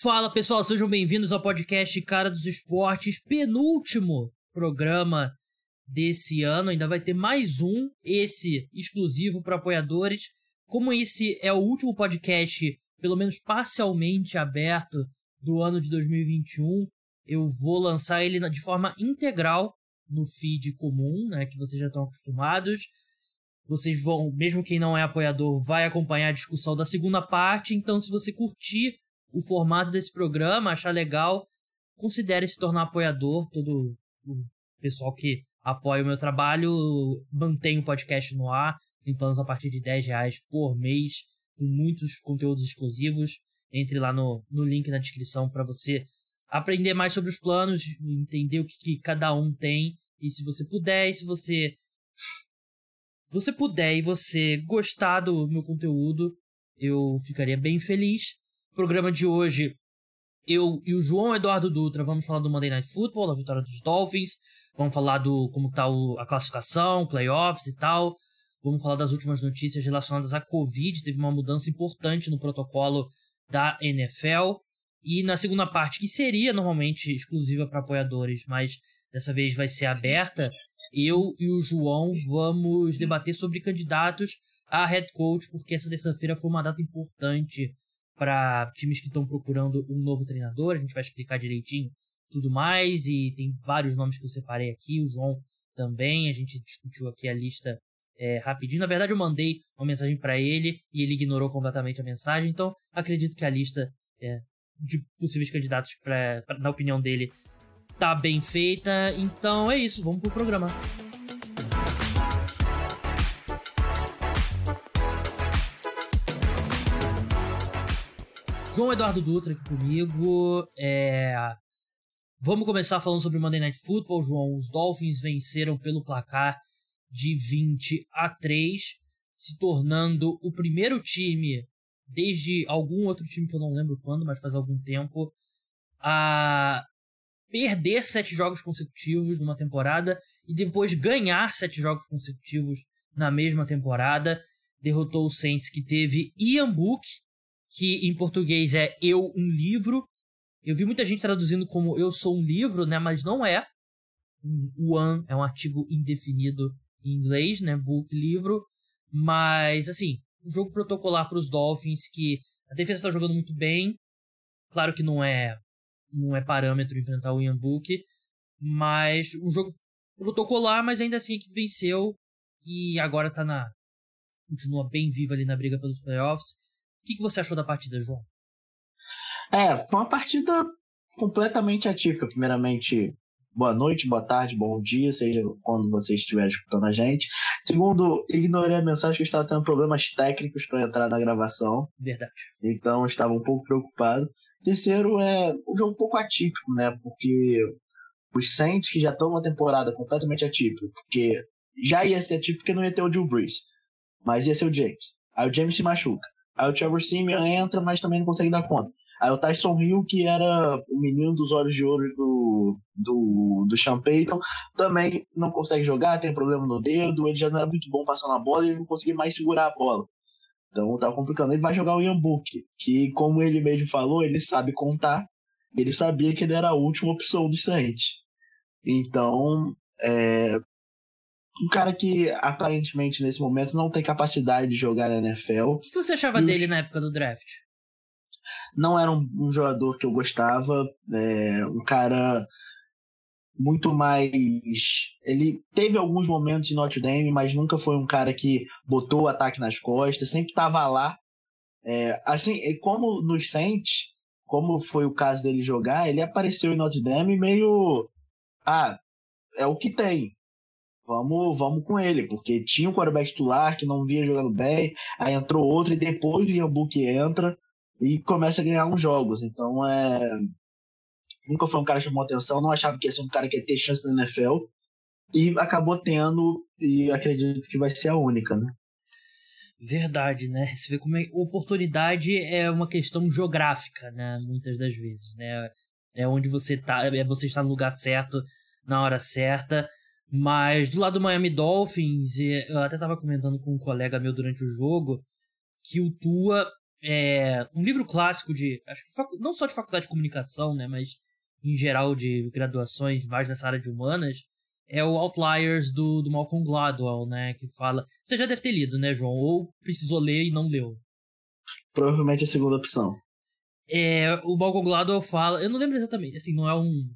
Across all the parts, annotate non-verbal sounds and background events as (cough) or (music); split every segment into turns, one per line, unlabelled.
Fala pessoal, sejam bem-vindos ao podcast Cara dos Esportes, penúltimo programa desse ano. Ainda vai ter mais um, esse exclusivo para apoiadores. Como esse é o último podcast, pelo menos parcialmente aberto, do ano de 2021, eu vou lançar ele de forma integral no feed comum, né, que vocês já estão acostumados. Vocês vão, mesmo quem não é apoiador, vai acompanhar a discussão da segunda parte. Então, se você curtir o formato desse programa, achar legal, considere se tornar apoiador. Todo o pessoal que apoia o meu trabalho mantém o podcast no ar em planos a partir de 10 reais por mês, com muitos conteúdos exclusivos. Entre lá no, no link na descrição para você aprender mais sobre os planos, entender o que, que cada um tem. E se você puder, e se você se você puder e você gostar do meu conteúdo, eu ficaria bem feliz. Programa de hoje, eu e o João Eduardo Dutra vamos falar do Monday Night Football, da vitória dos Dolphins. Vamos falar do como tá o, a classificação, playoffs e tal. Vamos falar das últimas notícias relacionadas à Covid. Teve uma mudança importante no protocolo da NFL. E na segunda parte, que seria normalmente exclusiva para apoiadores, mas dessa vez vai ser aberta, eu e o João vamos debater sobre candidatos a head coach, porque essa terça-feira foi uma data importante para times que estão procurando um novo treinador. A gente vai explicar direitinho tudo mais e tem vários nomes que eu separei aqui. O João também. A gente discutiu aqui a lista é, rapidinho. Na verdade, eu mandei uma mensagem para ele e ele ignorou completamente a mensagem. Então, acredito que a lista é, de possíveis candidatos, pra, pra, na opinião dele, tá bem feita. Então é isso, vamos pro programa. João Eduardo Dutra aqui comigo. É... Vamos começar falando sobre Monday Night Football, João. Os Dolphins venceram pelo placar de 20 a 3, se tornando o primeiro time desde algum outro time que eu não lembro quando, mas faz algum tempo, a perder sete jogos consecutivos numa temporada e depois ganhar sete jogos consecutivos na mesma temporada. Derrotou o Saints, que teve Ian Book, que em português é Eu, um livro. Eu vi muita gente traduzindo como Eu sou um livro, né? Mas não é. One é um artigo indefinido em inglês, né? Book, livro. Mas, assim, um jogo protocolar para os Dolphins que a defesa está jogando muito bem. Claro que não é não é parâmetro enfrentar o Ian Book, mas um jogo protocolar, mas ainda assim que venceu e agora tá na continua bem viva ali na briga pelos playoffs. O que, que você achou da partida, João?
É, foi uma partida completamente atípica. Primeiramente, boa noite, boa tarde, bom dia, seja quando você estiver escutando a gente. Segundo, ignorei a mensagem que eu estava tendo problemas técnicos para entrar na gravação.
Verdade.
Então, estava um pouco preocupado. Terceiro é um jogo um pouco atípico, né? Porque os Saints que já estão numa temporada completamente atípica, porque já ia ser atípico porque não ia ter o Drew Brees, mas ia ser o James. Aí o James se machuca. Aí o Trevor Simeon entra, mas também não consegue dar conta. Aí o Tyson Hill, que era o menino dos olhos de ouro do, do, do Sean Payton, também não consegue jogar, tem problema no dedo, ele já não era muito bom passando a bola e não conseguia mais segurar a bola. Então tá complicando. Ele vai jogar o Ian Book, que como ele mesmo falou, ele sabe contar. Ele sabia que ele era a última opção do Saints. Então, é, um cara que aparentemente nesse momento não tem capacidade de jogar na NFL. O
que você achava e dele na época do draft?
Não era um, um jogador que eu gostava, é, um cara muito mais. Ele teve alguns momentos em Notre Dame, mas nunca foi um cara que botou o ataque nas costas, sempre estava lá. É, assim, como nos Saints, como foi o caso dele jogar, ele apareceu em Notre Dame meio. Ah, é o que tem. Vamos, vamos com ele, porque tinha um quarterback titular que não via jogando bem, aí entrou outro e depois o Ian Book entra e começa a ganhar uns jogos. Então é nunca foi um cara que chamou atenção, não achava que ia ser um cara que ia ter chance na NFL. E acabou tendo, e acredito que vai ser a única, né?
Verdade, né? Você vê como é, oportunidade é uma questão geográfica, né? Muitas das vezes, né? É onde você tá, é você está no lugar certo, na hora certa. Mas do lado do Miami Dolphins, eu até estava comentando com um colega meu durante o jogo que o Tua é, um livro clássico de. Acho que não só de faculdade de comunicação, né? Mas em geral de graduações mais nessa área de humanas. É o Outliers do, do Malcolm Gladwell, né? Que fala. Você já deve ter lido, né, João? Ou precisou ler e não leu.
Provavelmente a segunda opção.
É, o Malcolm Gladwell fala. Eu não lembro exatamente, assim, não é um.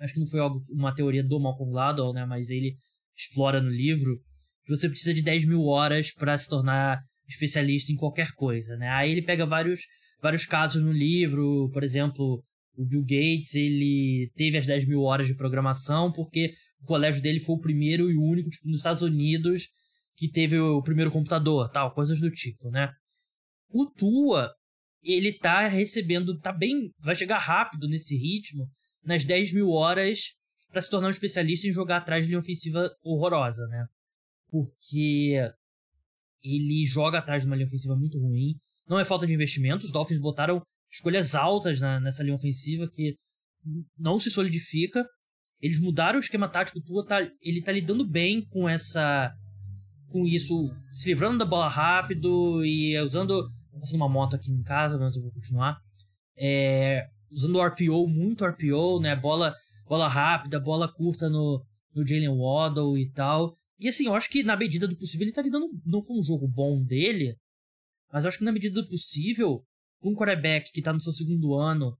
Acho que não foi uma teoria do Malcolm Gladwell, né? Mas ele explora no livro que você precisa de 10 mil horas para se tornar especialista em qualquer coisa, né? Aí ele pega vários, vários casos no livro, por exemplo, o Bill Gates, ele teve as 10 mil horas de programação porque o colégio dele foi o primeiro e único, tipo, nos Estados Unidos que teve o primeiro computador, tal, coisas do tipo, né? O Tua, ele tá recebendo, tá bem, vai chegar rápido nesse ritmo, nas 10 mil horas para se tornar um especialista em jogar atrás de linha ofensiva horrorosa, né? Porque ele joga atrás de uma linha ofensiva muito ruim. Não é falta de investimento, os Dolphins botaram escolhas altas na, nessa linha ofensiva que não se solidifica. Eles mudaram o esquema tático, Tua tá, ele tá lidando bem com essa com isso, se livrando da bola rápido e usando passando uma moto aqui em casa, mas eu vou continuar. É, usando RPO, muito RPO, né? Bola, bola rápida, bola curta no, no Jalen Waddle e tal. E assim, eu acho que na medida do possível ele tá lidando. Não foi um jogo bom dele, mas eu acho que na medida do possível, com um quarterback que tá no seu segundo ano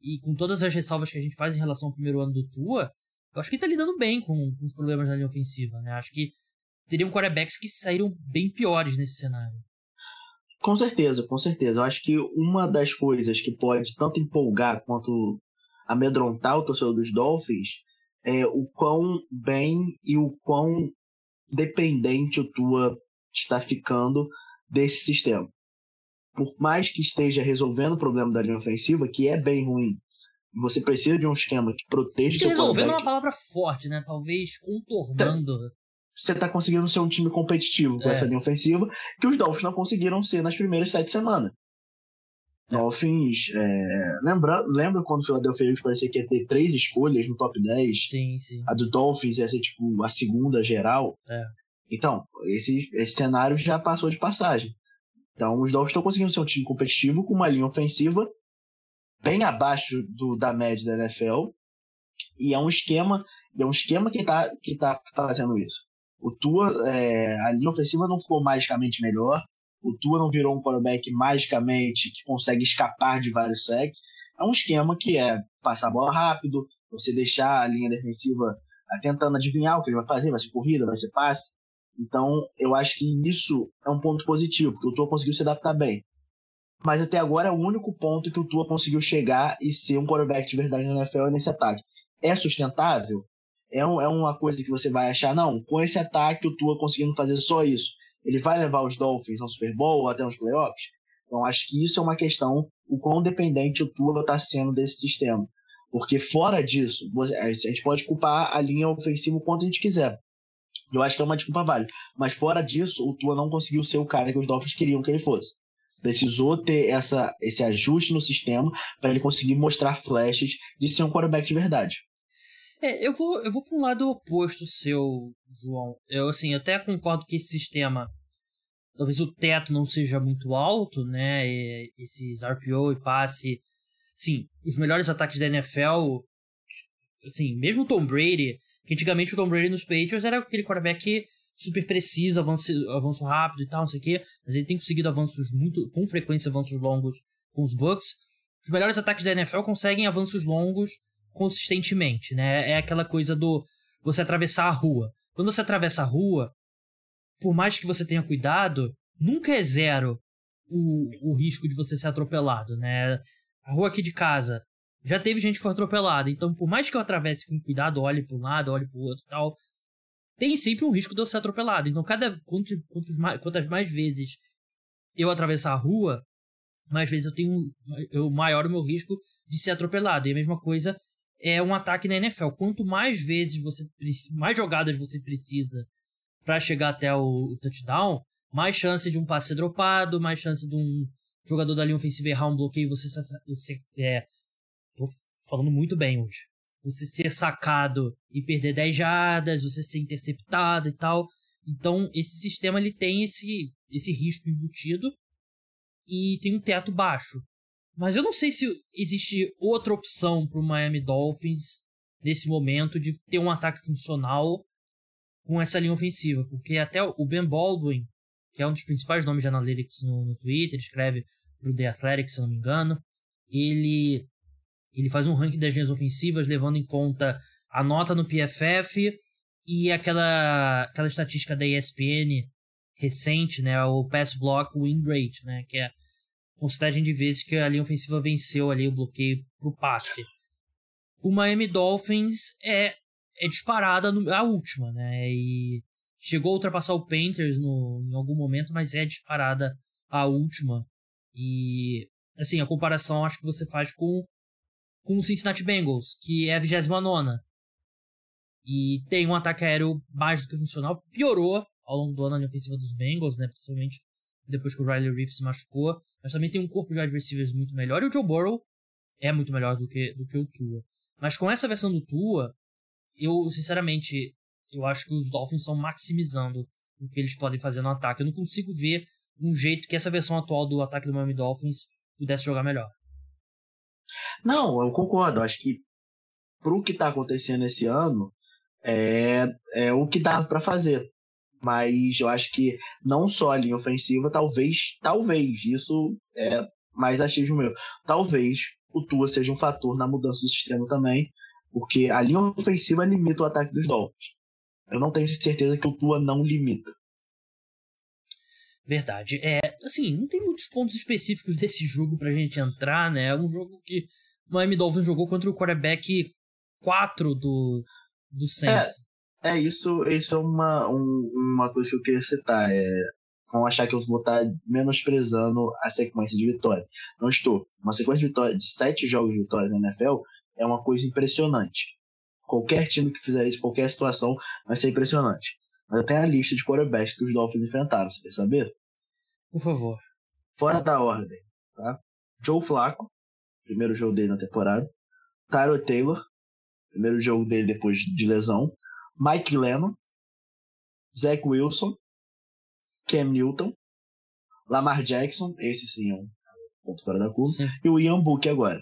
e com todas as ressalvas que a gente faz em relação ao primeiro ano do Tua, eu acho que ele tá lidando bem com, com os problemas na linha ofensiva, né? Acho que teriam quarterbacks que saíram bem piores nesse cenário.
Com certeza, com certeza. Eu acho que uma das coisas que pode tanto empolgar quanto amedrontar o torcedor dos Dolphins é o quão bem e o quão dependente o Tua está ficando desse sistema. Por mais que esteja resolvendo o problema da linha ofensiva, que é bem ruim, você precisa de um esquema que proteja.
Que resolvendo é uma palavra forte, né? Talvez contornando
você está conseguindo ser um time competitivo com é. essa linha ofensiva, que os Dolphins não conseguiram ser nas primeiras sete semanas. É. Dolphins, é, lembra, lembra quando o Philadelphia Eagles parecia que ia ter três escolhas no top 10?
Sim, sim.
A do Dolphins ia ser tipo a segunda geral.
É.
Então, esse, esse cenário já passou de passagem. Então, os Dolphins estão conseguindo ser um time competitivo com uma linha ofensiva bem abaixo do, da média da NFL. E é um esquema, é um esquema que está que tá fazendo isso. O Tua, é, a linha ofensiva não ficou magicamente melhor. O Tua não virou um quarterback magicamente que consegue escapar de vários sacks. É um esquema que é passar a bola rápido, você deixar a linha defensiva ah, tentando adivinhar o que ele vai fazer, vai ser corrida, vai ser passe. Então, eu acho que isso é um ponto positivo, porque o Tua conseguiu se adaptar bem. Mas até agora é o único ponto que o Tua conseguiu chegar e ser um quarterback de verdade na NFL nesse ataque. É sustentável? É, um, é uma coisa que você vai achar, não, com esse ataque o Tua conseguindo fazer só isso, ele vai levar os Dolphins ao Super Bowl até nos playoffs? Então acho que isso é uma questão, o quão dependente o Tua está sendo desse sistema. Porque fora disso, a gente pode culpar a linha ofensiva o quanto a gente quiser. Eu acho que é uma desculpa válida. Mas fora disso, o Tua não conseguiu ser o cara que os Dolphins queriam que ele fosse. Precisou ter essa, esse ajuste no sistema para ele conseguir mostrar flashes de ser um quarterback de verdade.
É, eu vou, eu vou para um lado oposto seu, João. Eu, assim, até concordo que esse sistema, talvez o teto não seja muito alto, né? E, esses RPO e passe, sim, os melhores ataques da NFL, assim, mesmo o Tom Brady, que antigamente o Tom Brady nos Patriots era aquele quarterback super preciso, avanço, avanço rápido e tal, não sei o quê, mas ele tem conseguido avanços muito, com frequência, avanços longos com os Bucks. Os melhores ataques da NFL conseguem avanços longos consistentemente, né? É aquela coisa do você atravessar a rua. Quando você atravessa a rua, por mais que você tenha cuidado, nunca é zero o, o risco de você ser atropelado, né? A rua aqui de casa já teve gente que foi atropelada, então por mais que eu atravesse com cuidado, olhe para um lado, olhe para o outro tal, tem sempre um risco de eu ser atropelado. Então, cada quantos, quantos mais, quantas mais vezes eu atravessar a rua, mais vezes eu tenho eu maior o meu risco de ser atropelado. E a mesma coisa é um ataque na NFL. Quanto mais vezes você mais jogadas você precisa para chegar até o, touchdown, mais chance de um passe dropado, mais chance de um jogador da linha ofensiva errar um bloqueio, você, você é, tô falando muito bem hoje. Você ser sacado e perder 10 jardas, você ser interceptado e tal. Então, esse sistema ele tem esse, esse risco embutido. e tem um teto baixo. Mas eu não sei se existe outra opção para o Miami Dolphins nesse momento de ter um ataque funcional com essa linha ofensiva, porque até o Ben Baldwin, que é um dos principais nomes de analytics no, no Twitter, escreve pro The Athletic, se não me engano, ele ele faz um ranking das linhas ofensivas levando em conta a nota no PFF e aquela aquela estatística da ESPN recente, né, o pass block win rate, né, que é porcentagem de vezes que a linha ofensiva venceu ali o bloqueio pro passe. O Miami Dolphins é é disparada no, a última, né? E chegou a ultrapassar o Panthers no, em algum momento, mas é disparada a última. E assim, a comparação acho que você faz com com o Cincinnati Bengals, que é a 29 e tem um ataque aéreo mais do que funcional. Piorou ao longo do ano a linha ofensiva dos Bengals, né? Principalmente depois que o Riley Reef se machucou. Mas também tem um corpo de adversários muito melhor. E o Joe Burrow é muito melhor do que, do que o Tua. Mas com essa versão do Tua, eu, sinceramente, eu acho que os Dolphins estão maximizando o que eles podem fazer no ataque. Eu não consigo ver um jeito que essa versão atual do ataque do Miami Dolphins pudesse jogar melhor.
Não, eu concordo. Acho que pro que tá acontecendo esse ano, é, é o que dá para fazer. Mas eu acho que não só a linha ofensiva, talvez, talvez, isso é mais achismo meu, talvez o Tua seja um fator na mudança do sistema também, porque a linha ofensiva limita o ataque dos Dolphins. Eu não tenho certeza que o Tua não limita.
Verdade. É, assim, não tem muitos pontos específicos desse jogo pra gente entrar, né? É um jogo que o Miami Dolphins jogou contra o quarterback 4 do, do Saints.
É, isso, isso é uma, um, uma coisa que eu queria citar. É, vão achar que eu vou estar menosprezando a sequência de vitória. Não estou. Uma sequência de vitória de sete jogos de vitória na NFL é uma coisa impressionante. Qualquer time que fizer isso, qualquer situação, vai ser impressionante. Mas eu tenho a lista de quarterbacks que os Dolphins enfrentaram, você quer saber?
Por favor.
Fora da ordem, tá? Joe Flacco, primeiro jogo dele na temporada. Tyro Taylor, primeiro jogo dele depois de lesão. Mike Lennon, Zach Wilson, Cam Newton, Lamar Jackson, esse sim é um ponto fora da curva, sim. e o Ian Book agora.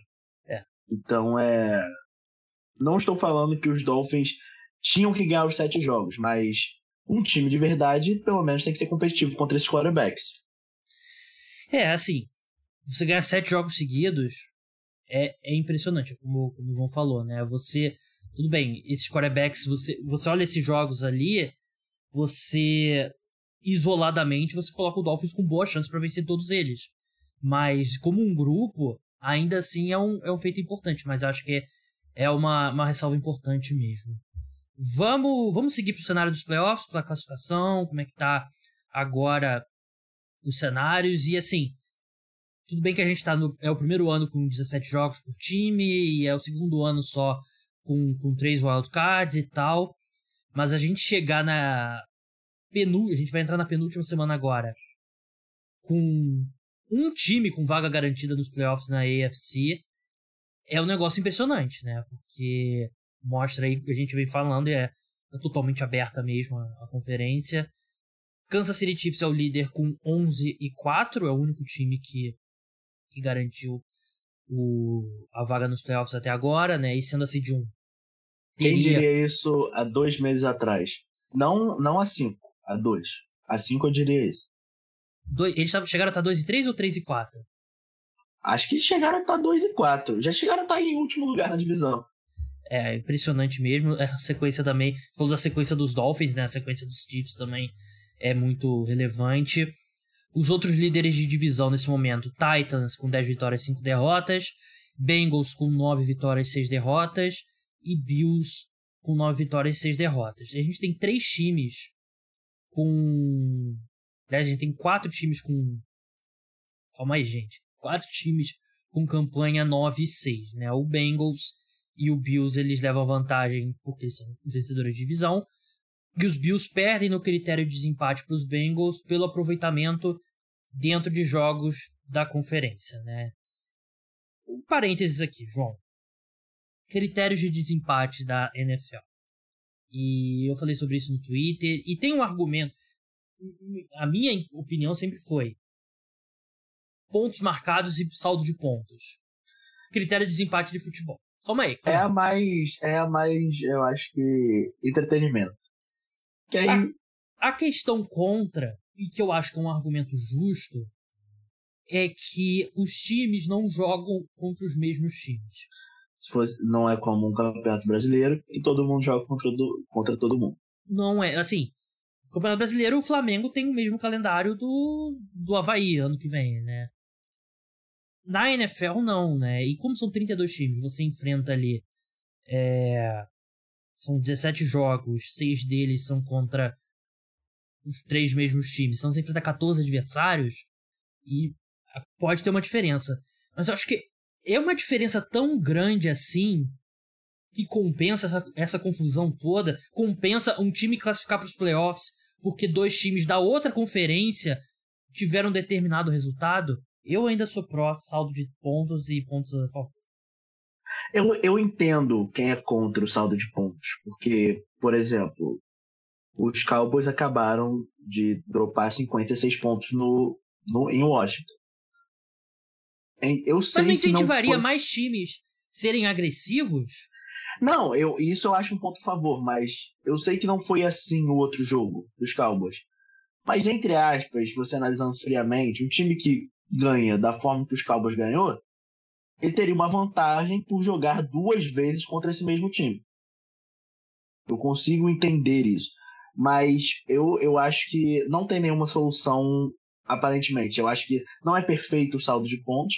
Então é. Não estou falando que os Dolphins tinham que ganhar os sete jogos, mas um time de verdade, pelo menos, tem que ser competitivo contra esses quarterbacks.
É, assim, você ganhar sete jogos seguidos é, é impressionante, como, como o João falou, né? Você. Tudo bem, esses quarterbacks, você, você olha esses jogos ali, você. Isoladamente, você coloca o Dolphins com boa chance para vencer todos eles. Mas, como um grupo, ainda assim é um, é um feito importante, mas acho que é, é uma, uma ressalva importante mesmo. Vamos, vamos seguir para o cenário dos playoffs, para a classificação, como é que tá agora os cenários, e assim, tudo bem que a gente tá no, é o primeiro ano com 17 jogos por time, e é o segundo ano só com, com três wildcards e tal, mas a gente chegar na penúltima, a gente vai entrar na penúltima semana agora, com um time com vaga garantida nos playoffs na AFC é um negócio impressionante, né? Porque mostra aí que a gente vem falando e é, é totalmente aberta mesmo a, a, conferência. Kansas City Chiefs é o líder com 11 e 4, é o único time que, que garantiu o, a vaga nos playoffs até agora, né? E sendo assim de um.
Teria... Quem diria isso há dois meses atrás? Não, não a cinco, a dois. A cinco eu diria isso.
Dois, eles chegaram a estar 2 e 3 ou 3 e 4?
Acho que chegaram a estar 2 e 4. Já chegaram a estar em último lugar na divisão.
É, impressionante mesmo. A sequência também. Falou da sequência dos Dolphins, né? A sequência dos Chiefs também é muito relevante. Os outros líderes de divisão nesse momento: Titans com 10 vitórias e 5 derrotas. Bengals com 9 vitórias e 6 derrotas. E Bills com 9 vitórias e 6 derrotas. A gente tem três times com Aliás, a gente tem quatro times com. Calma aí, gente. Quatro times com campanha 9 e 6, né? O Bengals e o Bills eles levam vantagem porque são os vencedores de divisão. E os Bills perdem no critério de desempate para os Bengals pelo aproveitamento dentro de jogos da conferência, né? Um parênteses aqui, João. Critérios de desempate da NFL. E eu falei sobre isso no Twitter. E tem um argumento a minha opinião sempre foi: pontos marcados e saldo de pontos. Critério de desempate de futebol. Calma aí.
Calma
é
a mais. É a mais, eu acho que. entretenimento.
Que aí... a, a questão contra, e que eu acho que é um argumento justo, é que os times não jogam contra os mesmos times.
Se fosse, não é como um campeonato brasileiro e todo mundo joga contra, do, contra todo mundo.
Não é, assim, o Campeonato Brasileiro, o Flamengo tem o mesmo calendário do, do Havaí ano que vem, né? Na NFL, não, né? E como são 32 times, você enfrenta ali. É, são 17 jogos, seis deles são contra os três mesmos times. Então você enfrenta 14 adversários e pode ter uma diferença. Mas eu acho que é uma diferença tão grande assim que compensa essa, essa confusão toda, compensa um time classificar para os playoffs porque dois times da outra conferência tiveram determinado resultado. Eu ainda sou pró saldo de pontos e pontos a favor.
Eu, eu entendo quem é contra o saldo de pontos, porque, por exemplo, os Cowboys acabaram de dropar 56 pontos no, no, em Washington.
Eu sei Mas não incentivaria não... mais times serem agressivos?
Não, eu, isso eu acho um ponto a favor, mas eu sei que não foi assim o outro jogo dos Cowboys. Mas, entre aspas, você analisando friamente, um time que ganha da forma que os Cowboys ganhou, ele teria uma vantagem por jogar duas vezes contra esse mesmo time. Eu consigo entender isso. Mas eu, eu acho que não tem nenhuma solução, aparentemente. Eu acho que não é perfeito o saldo de pontos,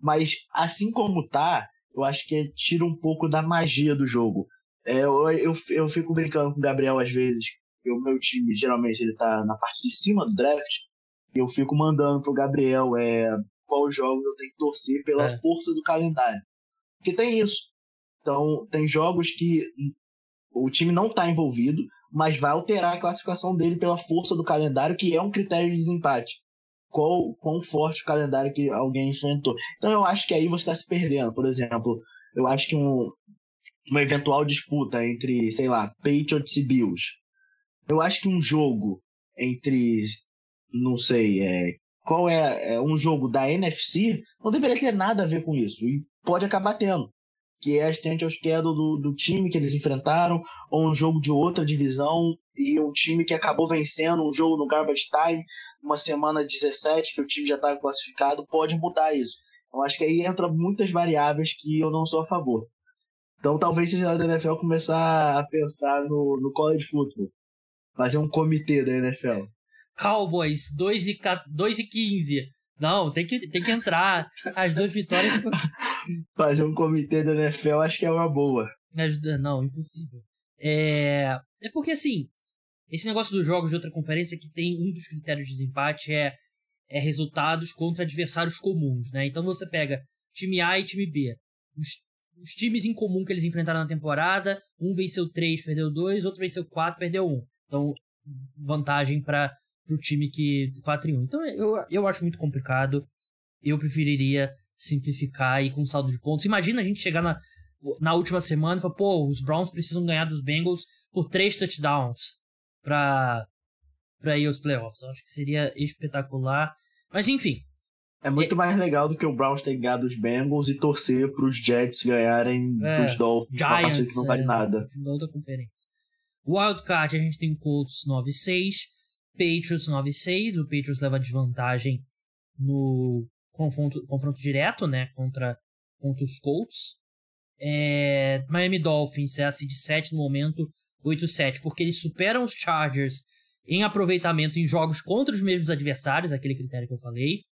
mas assim como tá, eu acho que tira um pouco da magia do jogo. É, eu, eu, eu fico brincando com o Gabriel às vezes, que o meu time geralmente ele tá na parte de cima do draft, e eu fico mandando pro Gabriel é, qual jogos eu tenho que torcer pela é. força do calendário. Porque tem isso. Então, tem jogos que o time não está envolvido, mas vai alterar a classificação dele pela força do calendário, que é um critério de desempate qual, quão forte o calendário que alguém enfrentou. Então eu acho que aí você está se perdendo. Por exemplo, eu acho que um, uma eventual disputa entre, sei lá, Patriots e Bills. Eu acho que um jogo entre, não sei, é, qual é, é um jogo da NFC, não deveria ter nada a ver com isso. E pode acabar tendo. Que é assistente ao schedule do, do time que eles enfrentaram, ou um jogo de outra divisão, e um time que acabou vencendo um jogo no garbage time uma semana 17, que o time já estava classificado, pode mudar isso. Eu acho que aí entra muitas variáveis que eu não sou a favor. Então talvez seja a NFL começar a pensar no, no college football. Fazer um comitê da NFL.
Cowboys, 2 e, 2 e 15. Não, tem que, tem que entrar. As duas vitórias.
Fazer um comitê da NFL acho que é uma boa.
Não, impossível. É, é porque assim, esse negócio dos jogos de outra conferência que tem um dos critérios de desempate é, é resultados contra adversários comuns, né? Então você pega time A e time B. Os, os times em comum que eles enfrentaram na temporada, um venceu 3, perdeu 2, outro venceu 4, perdeu 1. Então, vantagem para o time que 4 e 1. Então, eu, eu acho muito complicado. Eu preferiria simplificar e com saldo de pontos. Imagina a gente chegar na, na última semana e falar, pô, os Browns precisam ganhar dos Bengals por 3 touchdowns para para ir aos playoffs. Eu acho que seria espetacular. Mas enfim.
É muito é... mais legal do que o Browns ter ganhado os Bengals e torcer para os Jets ganharem é, os Dolphins.
Giants,
que não vale
é,
nada.
Na outra conferência. Wildcard a gente tem Colts 9-6, Patriots 9-6. O Patriots leva desvantagem no confronto, confronto direto, né? Contra, contra os Colts. É, Miami Dolphins é a seed 7 no momento, 8-7, porque eles superam os Chargers em aproveitamento em jogos contra os mesmos adversários, aquele critério que eu falei.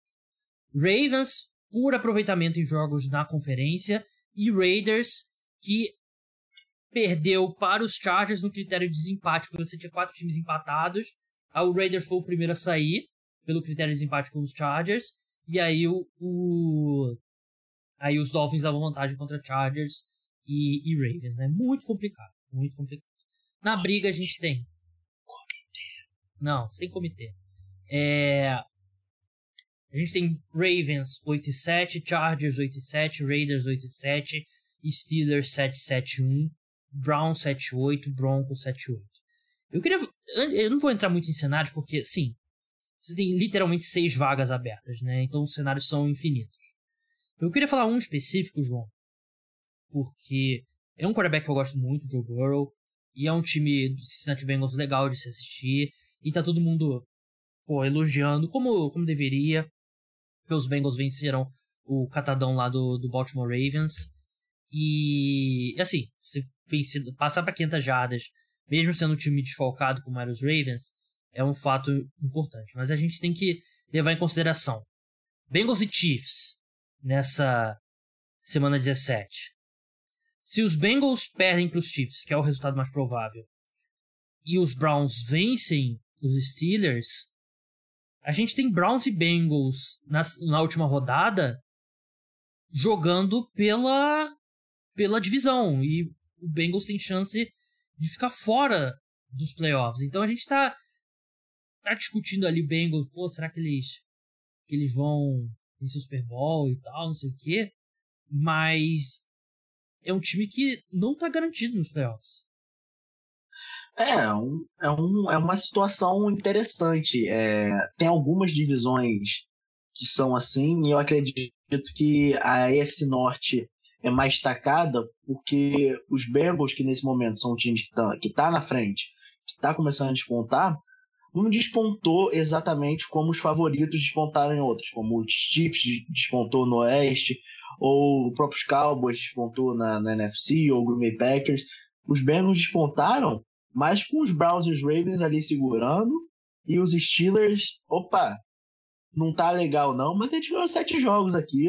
Ravens, por aproveitamento em jogos na conferência. E Raiders, que perdeu para os Chargers no critério de desempate, porque você tinha quatro times empatados. Aí o Raiders foi o primeiro a sair, pelo critério de desempate com os Chargers. E aí o, o aí os Dolphins davam vantagem contra Chargers e, e Ravens, né? Muito complicado, muito complicado. Na briga a gente tem. Não, sem comitê. É... A gente tem Ravens 8 e 7, Chargers 8 e 7, Raiders 8 e 7, Steelers 7 7 1, Browns 7 8, Broncos 7 8. Eu queria. Eu não vou entrar muito em cenários, porque, sim. você tem literalmente seis vagas abertas, né? Então os cenários são infinitos. Eu queria falar um específico, João, porque é um quarterback que eu gosto muito, Joe Burrow, e é um time do Cincinnati Bengals legal de se assistir, e tá todo mundo pô, elogiando como, como deveria, porque os Bengals venceram o catadão lá do, do Baltimore Ravens. E assim, você passar para 500 jardas, mesmo sendo um time desfalcado como eram os Ravens, é um fato importante. Mas a gente tem que levar em consideração Bengals e Chiefs nessa semana 17. Se os Bengals perdem para os Chiefs, que é o resultado mais provável, e os Browns vencem os Steelers, a gente tem Browns e Bengals na, na última rodada jogando pela pela divisão e o Bengals tem chance de ficar fora dos playoffs. Então a gente tá tá discutindo ali Bengals, pô, será que eles que eles vão vencer o Super Bowl e tal, não sei o quê, mas é um time que não tá garantido nos playoffs.
É, um, é, um, é uma situação interessante. É, tem algumas divisões que são assim, e eu acredito que a AFC Norte é mais destacada porque os Bengals, que nesse momento são um time que está tá na frente, que está começando a despontar, não despontou exatamente como os favoritos despontaram em outros, como os Chiefs despontou no Oeste, ou o próprio Cowboys despontou na, na NFC, ou o Green Bay Packers. Os Bengals despontaram, mas com os Browns e os Ravens ali segurando, e os Steelers, opa, não tá legal não, mas a gente ganhou sete jogos aqui.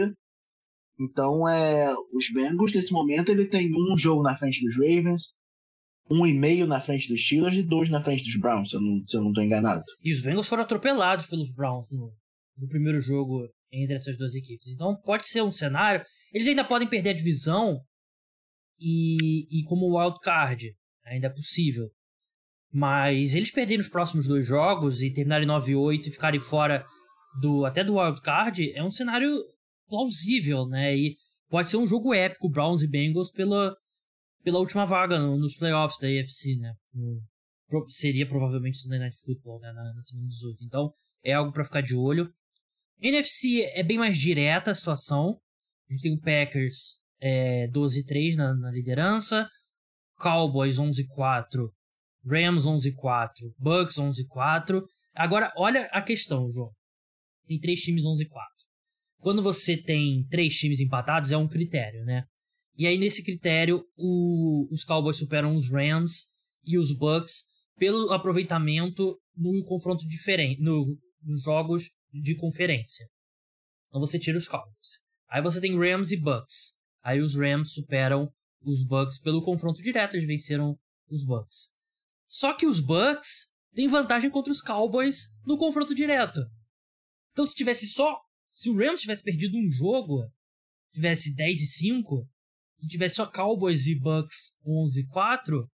Então, é, os Bengals, nesse momento, ele tem um jogo na frente dos Ravens, um e meio na frente dos Steelers e dois na frente dos Browns, se eu não, tô enganado.
E os Bengals foram atropelados pelos Browns no, no primeiro jogo entre essas duas equipes. Então, pode ser um cenário. Eles ainda podem perder a divisão e, e como wild card, ainda é possível. Mas eles perderem os próximos dois jogos e terminarem 9-8 e ficarem fora do até do wild card é um cenário plausível, né? E pode ser um jogo épico, Browns e Bengals, pela, pela última vaga no, nos playoffs da AFC, né? Seria provavelmente Sunday Night Football, né? Na, na semana 18. Então, é algo para ficar de olho. NFC é bem mais direta a situação. A gente tem o Packers é, 12-3 na, na liderança. Cowboys 11-4. Rams 11-4. Bucks 11-4. Agora, olha a questão, João. Tem três times 11-4 quando você tem três times empatados, é um critério, né? E aí, nesse critério, o, os Cowboys superam os Rams e os Bucks pelo aproveitamento no confronto diferente, no, nos jogos de conferência. Então você tira os Cowboys. Aí você tem Rams e Bucks. Aí os Rams superam os Bucks pelo confronto direto, eles venceram os Bucks. Só que os Bucks têm vantagem contra os Cowboys no confronto direto. Então se tivesse só se o Rams tivesse perdido um jogo, tivesse 10 e 5, e tivesse só Cowboys e Bucks 11 e 4,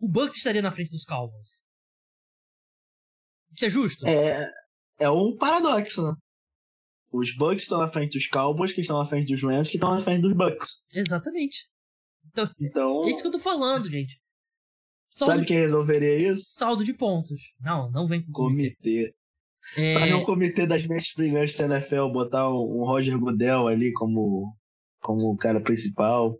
o Bucks estaria na frente dos Cowboys. Isso é justo?
É, é um paradoxo, né? Os Bucks estão na frente dos Cowboys, que estão na frente dos Rams, que estão na frente dos Bucks.
Exatamente. Então, então... é isso que eu tô falando, gente.
Saldo Sabe de... quem resolveria isso?
Saldo de pontos. Não, não vem com
comitê. comitê. É... Fazer um comitê das mentes brilhantes da NFL, botar um, Roger Goodell ali como, como o cara principal.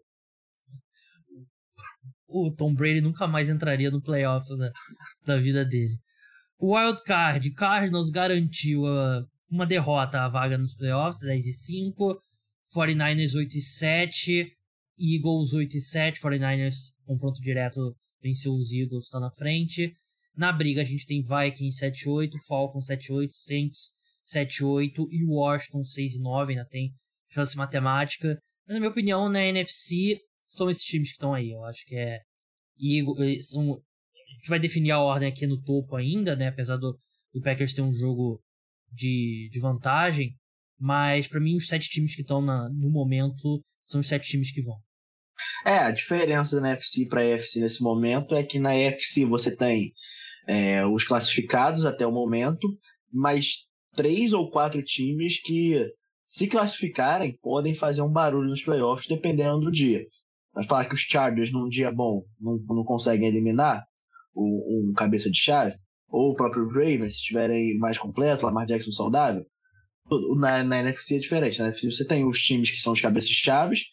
O Tom Brady nunca mais entraria no playoff da, da vida dele. O Wild Card, Cardinals garantiu a, uma derrota à vaga nos playoffs, 10 e 5. 49ers 8 e 7. Eagles 8 e 7. 49ers, confronto direto, venceu os Eagles, está na frente. Na briga a gente tem Vikings 7-8, Falcons 7-8, Saints 7-8 e Washington 6-9, ainda tem chance matemática. Mas na minha opinião, na NFC são esses times que estão aí. Eu acho que é. E são, a gente vai definir a ordem aqui no topo ainda, né? Apesar do, do Packers ter um jogo de, de vantagem. Mas para mim, os sete times que estão no momento são os sete times que vão.
É, a diferença da NFC para a EFC nesse momento é que na EFC você tem é, os classificados até o momento, mas três ou quatro times que, se classificarem, podem fazer um barulho nos playoffs dependendo do dia. Mas falar que os Chargers, num dia bom, não, não conseguem eliminar um, um cabeça de chave, ou o próprio Ravens estiverem mais completo, Lamar Jackson saudável, na, na NFC é diferente. Na NFC você tem os times que são os cabeças chaves,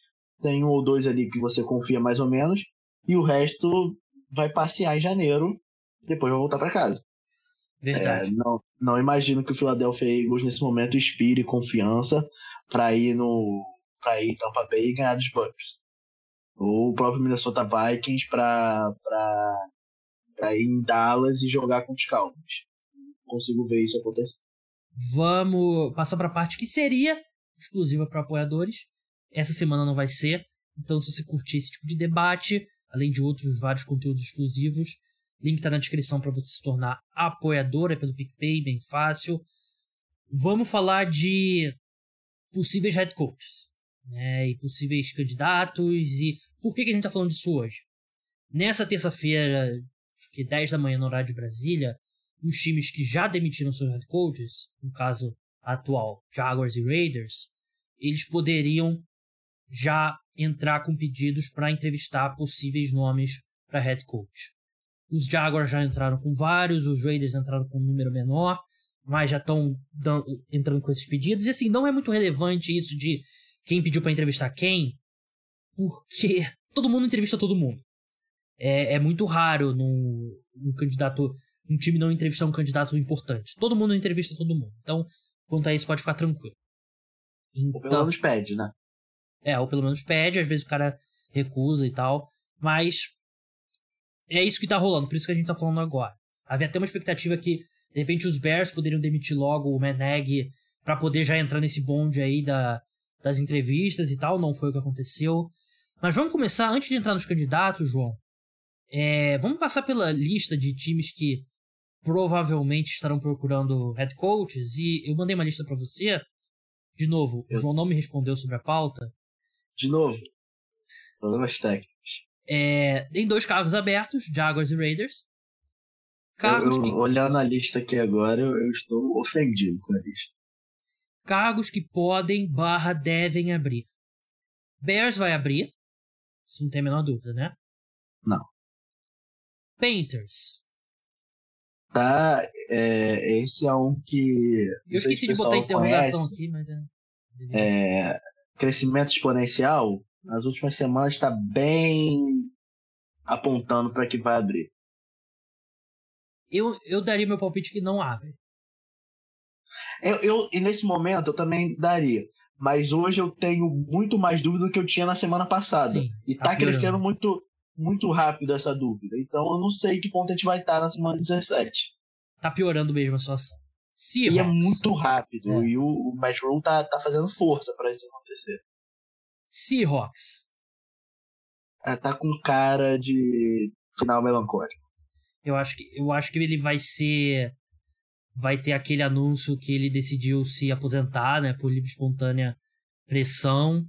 tem um ou dois ali que você confia mais ou menos, e o resto vai passear em janeiro, depois vai voltar para casa.
Verdade.
É, não, não imagino que o Philadelphia Eagles nesse momento inspire confiança para ir no para ir Tampa Bay e ganhar dos Bucks. Ou o próprio Minnesota Vikings para para ir em Dallas e jogar com os Cowboys. Consigo ver isso acontecer.
Vamos passar para a parte que seria exclusiva para apoiadores. Essa semana não vai ser. Então, se você curtir esse tipo de debate, além de outros vários conteúdos exclusivos, link está na descrição para você se tornar apoiador, é pelo PicPay, bem fácil. Vamos falar de possíveis head coaches, né, e possíveis candidatos, e por que, que a gente está falando disso hoje? Nessa terça-feira, acho que 10 da manhã no horário de Brasília, os times que já demitiram seus head coaches, no caso atual Jaguars e Raiders, eles poderiam já entrar com pedidos para entrevistar possíveis nomes para head coach. Os Jaguars já entraram com vários, os Raiders entraram com um número menor, mas já estão entrando com esses pedidos. E assim, não é muito relevante isso de quem pediu para entrevistar quem, porque (laughs) todo mundo entrevista todo mundo. É, é muito raro num, num candidato um time não entrevistar um candidato importante. Todo mundo entrevista todo mundo. Então, quanto a isso, pode ficar tranquilo.
Então, ou pelo menos pede, né?
É, ou pelo menos pede, às vezes o cara recusa e tal. Mas é isso que tá rolando, por isso que a gente tá falando agora. Havia até uma expectativa que, de repente, os Bears poderiam demitir logo o Meneg para poder já entrar nesse bonde aí da, das entrevistas e tal. Não foi o que aconteceu. Mas vamos começar, antes de entrar nos candidatos, João. É, vamos passar pela lista de times que provavelmente estarão procurando head coaches e eu mandei uma lista para você. De novo, eu... o João não me respondeu sobre a pauta.
De novo, problemas técnicos.
É, tem dois cargos abertos, Jaguars e Raiders.
Cargos eu, eu, que... Olhando a lista aqui agora, eu, eu estou ofendido com a lista.
Cargos que podem barra devem abrir. Bears vai abrir. Isso não tem a menor dúvida, né?
Não.
Painters
tá? É, esse é um que.
Eu esqueci de botar interrogação conhece. aqui, mas
é. é. Crescimento exponencial, nas últimas semanas está bem apontando para que vai abrir.
Eu, eu daria meu palpite que não abre.
Eu, eu, e nesse momento eu também daria. Mas hoje eu tenho muito mais dúvida do que eu tinha na semana passada. Sim, e tá, tá crescendo muito muito rápido essa dúvida. Então eu não sei que ponto a gente vai estar na semana 17.
Tá piorando mesmo a situação.
Seahawks. E é muito rápido. É. E o, o Matt Rule tá, tá fazendo força para isso acontecer.
Seahawks.
É, tá com cara de final melancólico.
Eu acho que eu acho que ele vai ser vai ter aquele anúncio que ele decidiu se aposentar, né, por livre espontânea pressão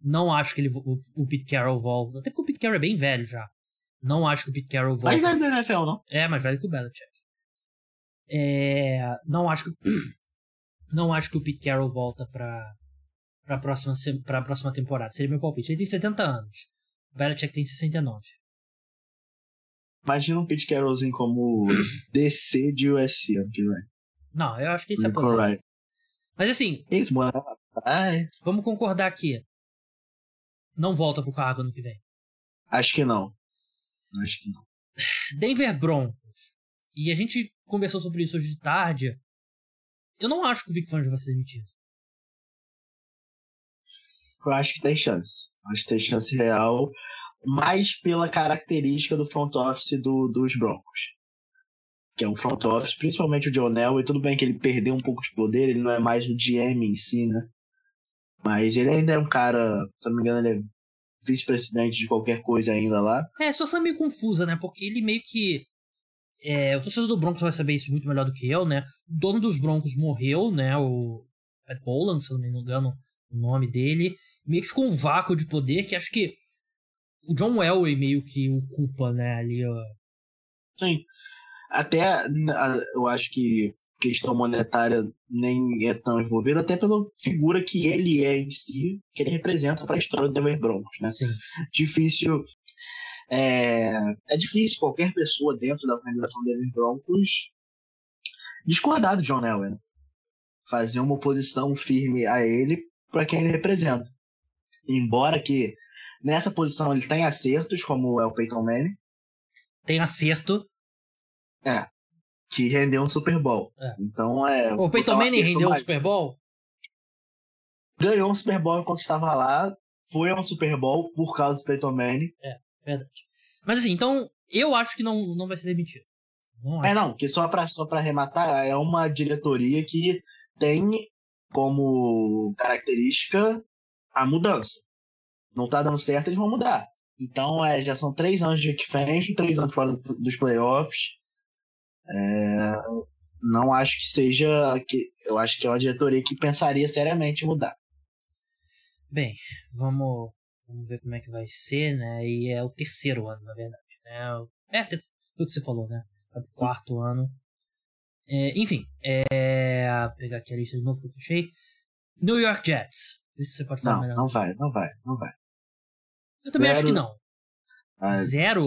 não acho que ele, o, o Pete Carroll volta. Até porque o Pete Carroll é bem velho já. Não acho que o Pete Carroll volta.
Mais velho da NFL, não?
É, mais velho que o Belichick. É, não acho que (clears throat) não acho que o Pete Carroll volta pra, pra, próxima, pra próxima temporada. Seria meu palpite. Ele tem 70 anos. Belichick tem 69.
Imagina um Pete Carrollzinho como (clears throat) DC de USC ano que vem.
Não, eu acho que isso é possível. Mas assim.
Isso.
Vamos concordar aqui não volta pro cargo ano que vem?
Acho que não. Acho que não. (sighs)
Denver Broncos. E a gente conversou sobre isso hoje de tarde. Eu não acho que o Vic Fangio vai ser demitido.
Eu acho que tem chance. Acho que tem chance real. Mais pela característica do front office do, dos Broncos. Que é um front office, principalmente o John Elway. Tudo bem que ele perdeu um pouco de poder, ele não é mais o GM em si, né? Mas ele ainda é um cara, se não me engano, ele é vice-presidente de qualquer coisa ainda lá.
É, a situação é meio confusa, né? Porque ele meio que. É, o torcedor do Broncos vai saber isso muito melhor do que eu, né? O dono dos Broncos morreu, né? O Pat Boland, se não me engano o nome dele. Meio que ficou um vácuo de poder que acho que o John Elway meio que ocupa, né? Ali, ó.
Sim. Até eu acho que questão monetária nem é tão envolvido, até pela figura que ele é em si, que ele representa para a história do Denver Broncos, né?
Sim.
Difícil é, é difícil qualquer pessoa dentro da organização Denver Broncos discordar do John Elway. Né? Fazer uma oposição firme a ele para quem ele representa. Embora que nessa posição ele tenha acertos, como é o Peyton Manning.
Tem acerto.
É. Que rendeu um Super Bowl. É. Então é.
O Peyton Manning rendeu mais. um Super Bowl?
Ganhou um Super Bowl enquanto estava lá. Foi um Super Bowl por causa do Peyton Manning.
É, verdade. Mas assim, então eu acho que não, não vai ser demitido.
Não é não, que só para só pra arrematar, é uma diretoria que tem como característica a mudança. Não tá dando certo, eles vão mudar. Então, é, já são três anos de Fangio, três anos fora dos playoffs. É, não acho que seja. Que, eu acho que é uma diretoria que pensaria seriamente em mudar.
Bem, vamos, vamos ver como é que vai ser, né? E é o terceiro ano, na verdade. Né? É, é o que você falou, né? É o quarto ano. É, enfim, é, pegar aqui a lista de novo que eu fechei. New York Jets. Isso você pode falar
não,
melhor.
Não vai, não vai, não vai.
Eu também Zero... acho que não. Ah, Zero?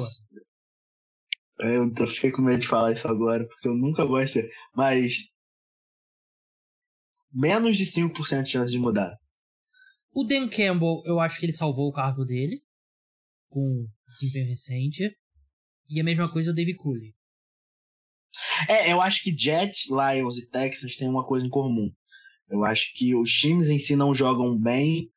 Eu fiquei com medo de falar isso agora, porque eu nunca gosto de Mas. Menos de 5% de chance de mudar.
O Dan Campbell, eu acho que ele salvou o cargo dele. Com desempenho recente. E a mesma coisa o Dave Cooley.
É, eu acho que Jets, Lions e Texans têm uma coisa em comum. Eu acho que os times em si não jogam bem,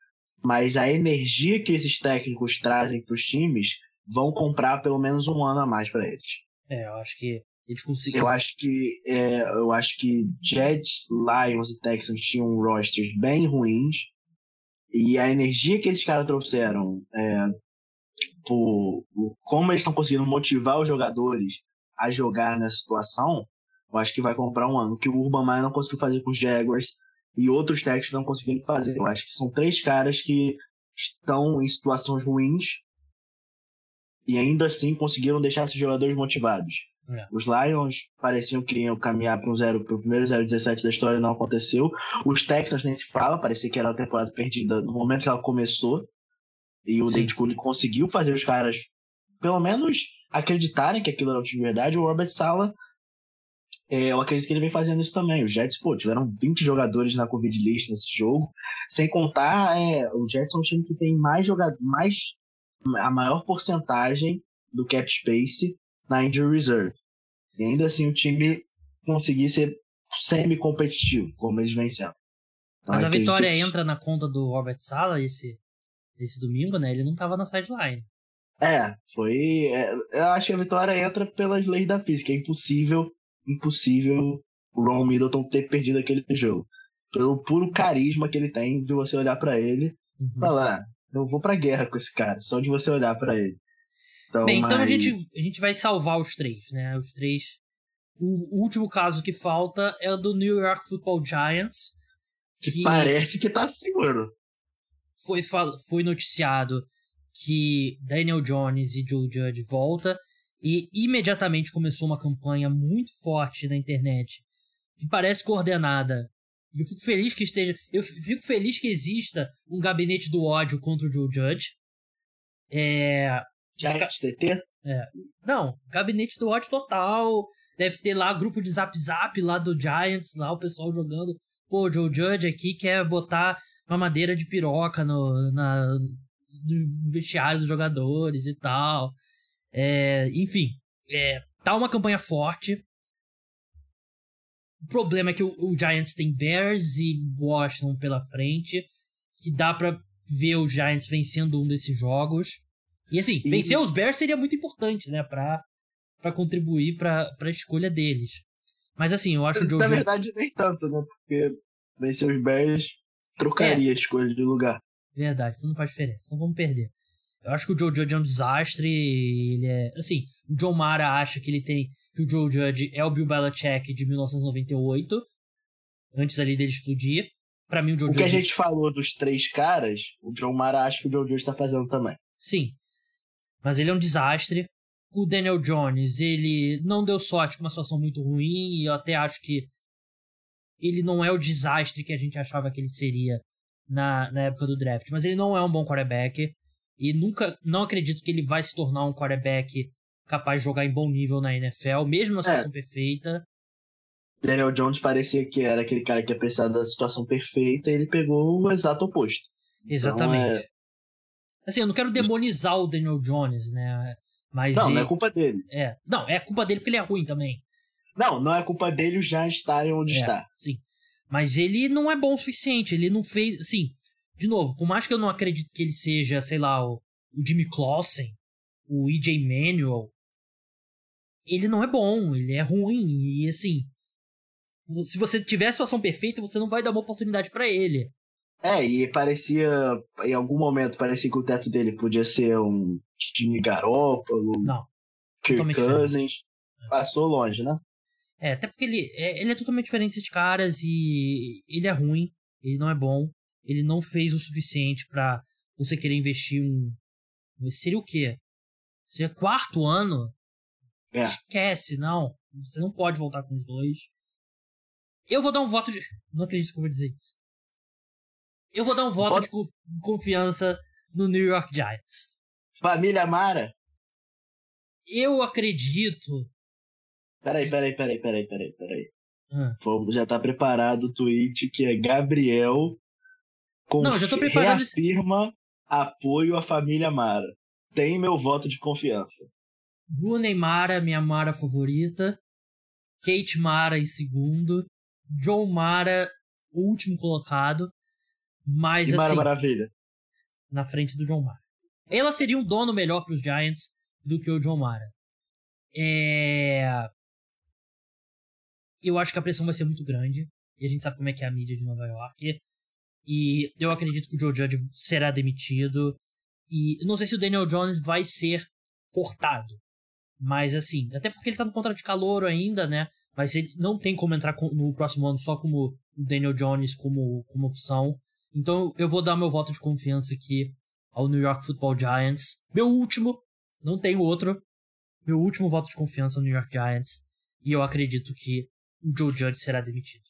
mas a energia que esses técnicos trazem para os times vão comprar pelo menos um ano a mais para eles.
É, eu acho que eles conseguiram.
Eu acho que é, eu acho que Jets, Lions e Texans tinham rosters bem ruins e a energia que esses caras trouxeram, é, por, por como eles estão conseguindo motivar os jogadores a jogar nessa situação, eu acho que vai comprar um ano que o Urban Meyer não conseguiu fazer com os Jaguars e outros técnicos não conseguiram fazer. Eu acho que são três caras que estão em situações ruins e ainda assim conseguiram deixar esses jogadores motivados. É. Os Lions pareciam que iam caminhar para um zero, para o primeiro 0-17 da história não aconteceu. Os Texans nem se fala, parecia que era a temporada perdida no momento que ela começou. E o David Cooley conseguiu fazer os caras, pelo menos, acreditarem que aquilo era de verdade. O Robert Sala, eu acredito que ele vem fazendo isso também. Os Jets, pô, tiveram 20 jogadores na Covid list nesse jogo. Sem contar, é, o Jets é um time que tem mais jogadores, mais a maior porcentagem do cap space na injury reserve. E ainda assim o time conseguir ser semi-competitivo, como eles vêm sendo.
Então, Mas a vitória que... entra na conta do Robert Sala esse, esse domingo, né? Ele não estava na sideline.
É, foi. É, eu acho que a vitória entra pelas leis da física. É impossível, impossível o Ron Middleton ter perdido aquele jogo. Pelo puro carisma que ele tem de você olhar para ele uhum. falar, eu vou pra guerra com esse cara, só de você olhar para ele.
Então, Bem, então a, gente, a gente vai salvar os três, né? Os três. O, o último caso que falta é o do New York Football Giants.
Que, que parece que tá seguro.
Foi, foi noticiado que Daniel Jones e Joe Judge volta e imediatamente começou uma campanha muito forte na internet que parece coordenada. E eu fico feliz que esteja, eu fico feliz que exista um gabinete do ódio contra o Joe Judge. É,
TT?
É, não, gabinete do ódio total. Deve ter lá grupo de Zap Zap lá do Giants, lá o pessoal jogando. Pô, o Joe Judge aqui quer botar uma madeira de piroca no, na, do vestiário dos jogadores e tal. É, enfim, é, tá uma campanha forte. O problema é que o, o, Giants tem Bears e Washington pela frente, que dá para ver o Giants vencendo um desses jogos. E assim, e... vencer os Bears seria muito importante, né, pra, pra contribuir pra, pra escolha deles. Mas assim, eu acho o
Joe Na verdade, nem tanto, né, porque vencer os Bears trocaria é. a escolha de lugar.
Verdade, isso não faz diferença. Então vamos perder. Eu acho que o Joe Judge é um desastre. Ele é. Assim, o John Mara acha que ele tem. Que o Joe Judge é o Bill Belichick de 1998. Antes ali dele explodir. Pra mim, o Joe
O
Judge...
que a gente falou dos três caras, o John Mara acha que o Joe Judge tá fazendo também.
Sim. Mas ele é um desastre. O Daniel Jones, ele não deu sorte com uma situação muito ruim. E eu até acho que ele não é o desastre que a gente achava que ele seria na, na época do draft. Mas ele não é um bom quarterback. E nunca, não acredito que ele vai se tornar um quarterback capaz de jogar em bom nível na NFL, mesmo na situação é. perfeita.
Daniel Jones parecia que era aquele cara que ia precisar da situação perfeita e ele pegou o exato oposto.
Exatamente. Então, é... Assim, eu não quero demonizar o Daniel Jones, né? Mas
não,
ele...
não é culpa dele.
É. Não, é culpa dele porque ele é ruim também.
Não, não é culpa dele Giants estarem onde
é,
está.
Sim. Mas ele não é bom o suficiente. Ele não fez. Assim, de novo, por mais que eu não acredite que ele seja, sei lá, o, o Jimmy Clausen, o EJ Manuel, ele não é bom, ele é ruim. E assim, se você tiver a situação perfeita, você não vai dar uma oportunidade para ele.
É, e parecia, em algum momento, parecia que o teto dele podia ser um time Garópolo,
não,
Kirk Cousins. Passou longe, né?
É, até porque ele é, ele é totalmente diferente desses caras e ele é ruim, ele não é bom, ele não fez o suficiente para você querer investir um. Seria o quê? Seria quarto ano?
É.
Esquece, não. Você não pode voltar com os dois. Eu vou dar um voto de. Não acredito que eu vou dizer isso. Eu vou dar um voto pode... de confiança no New York Giants.
Família Mara?
Eu acredito
Peraí, peraí, peraí, peraí, peraí, peraí. Hum. Já tá preparado o tweet que é Gabriel
Não, já tô preparando
reafirma apoio à família Mara. Tem meu voto de confiança.
Brunei Mara, minha Mara favorita. Kate Mara em segundo. John Mara, último colocado. Mas e
Mara
assim,
Maravilha.
Na frente do John Mara. Ela seria um dono melhor para os Giants do que o John Mara. É eu acho que a pressão vai ser muito grande. E a gente sabe como é que é a mídia de Nova York. E eu acredito que o Joe Judge será demitido. E não sei se o Daniel Jones vai ser cortado. Mas assim, até porque ele tá no contrato de calor ainda, né? Mas ele não tem como entrar no próximo ano só como Daniel Jones como, como opção. Então eu vou dar meu voto de confiança aqui ao New York Football Giants. Meu último, não tenho outro. Meu último voto de confiança ao New York Giants. E eu acredito que o Joe Judge será demitido.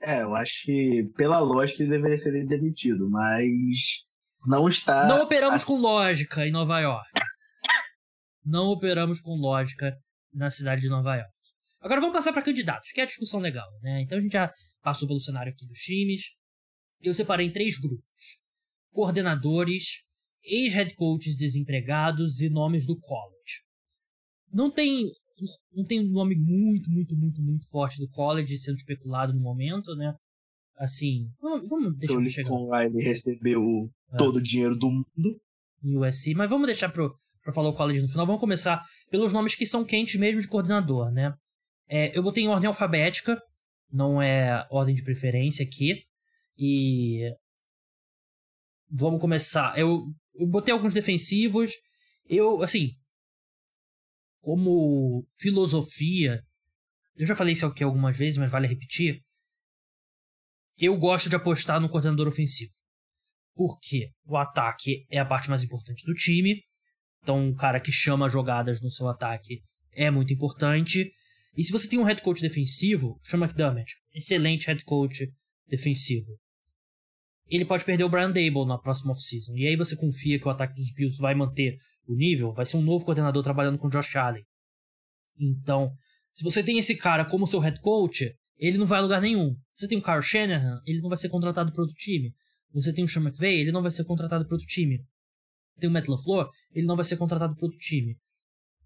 É, eu acho que pela lógica ele deveria ser demitido, mas não está.
Não operamos com lógica em Nova York. Não operamos com lógica na cidade de Nova York. Agora vamos passar para candidatos, que é a discussão legal, né? Então a gente já passou pelo cenário aqui dos times. Eu separei em três grupos: coordenadores, ex-head coaches desempregados e nomes do college. Não tem não tem um nome muito, muito, muito, muito forte do college sendo especulado no momento, né? Assim, vamos, vamos deixar
pra
chegar.
Ele recebeu é. todo o dinheiro do mundo.
Em USC, mas vamos deixar pro, pra falar o college no final. Vamos começar pelos nomes que são quentes mesmo de coordenador, né? É, eu botei em ordem alfabética, não é ordem de preferência aqui. E. Vamos começar. Eu, eu botei alguns defensivos. Eu, assim, como filosofia, eu já falei isso aqui algumas vezes, mas vale repetir. Eu gosto de apostar no coordenador ofensivo. Porque o ataque é a parte mais importante do time. Então, um cara que chama jogadas no seu ataque é muito importante. E se você tem um head coach defensivo, chama McDermott, excelente head coach defensivo. Ele pode perder o Brian Dable na próxima offseason. E aí você confia que o ataque dos Bills vai manter o nível, vai ser um novo coordenador trabalhando com Josh Allen. Então, se você tem esse cara como seu head coach, ele não vai a lugar nenhum. Você tem o Kyle Shanahan, ele não vai ser contratado para outro time. Você tem o Sean McVay, ele não vai ser contratado para outro time. Tem o Matt LaFleur, ele não vai ser contratado para outro time.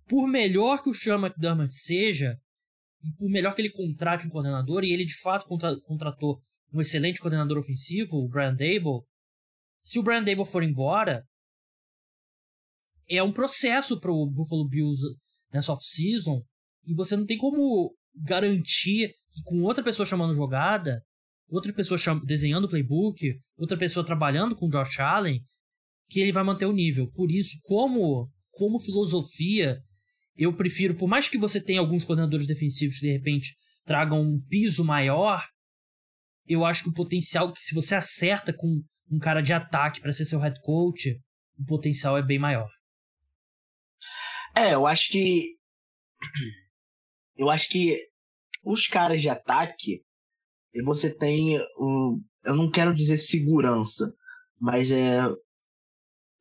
Por melhor que o Sean McDermott seja, por melhor que ele contrate um coordenador, e ele de fato contra contratou um excelente coordenador ofensivo, o Brian Dable, se o Brian Dable for embora, é um processo para o Buffalo Bills nessa off-season e você não tem como garantir que com outra pessoa chamando jogada, outra pessoa desenhando o playbook, outra pessoa trabalhando com o Josh Allen, que ele vai manter o nível. Por isso, como, como filosofia, eu prefiro, por mais que você tenha alguns coordenadores defensivos que de repente tragam um piso maior, eu acho que o potencial, se você acerta com um cara de ataque para ser seu head coach, o potencial é bem maior.
É, eu acho que. (clears throat) Eu acho que os caras de ataque, você tem. Um, eu não quero dizer segurança, mas é.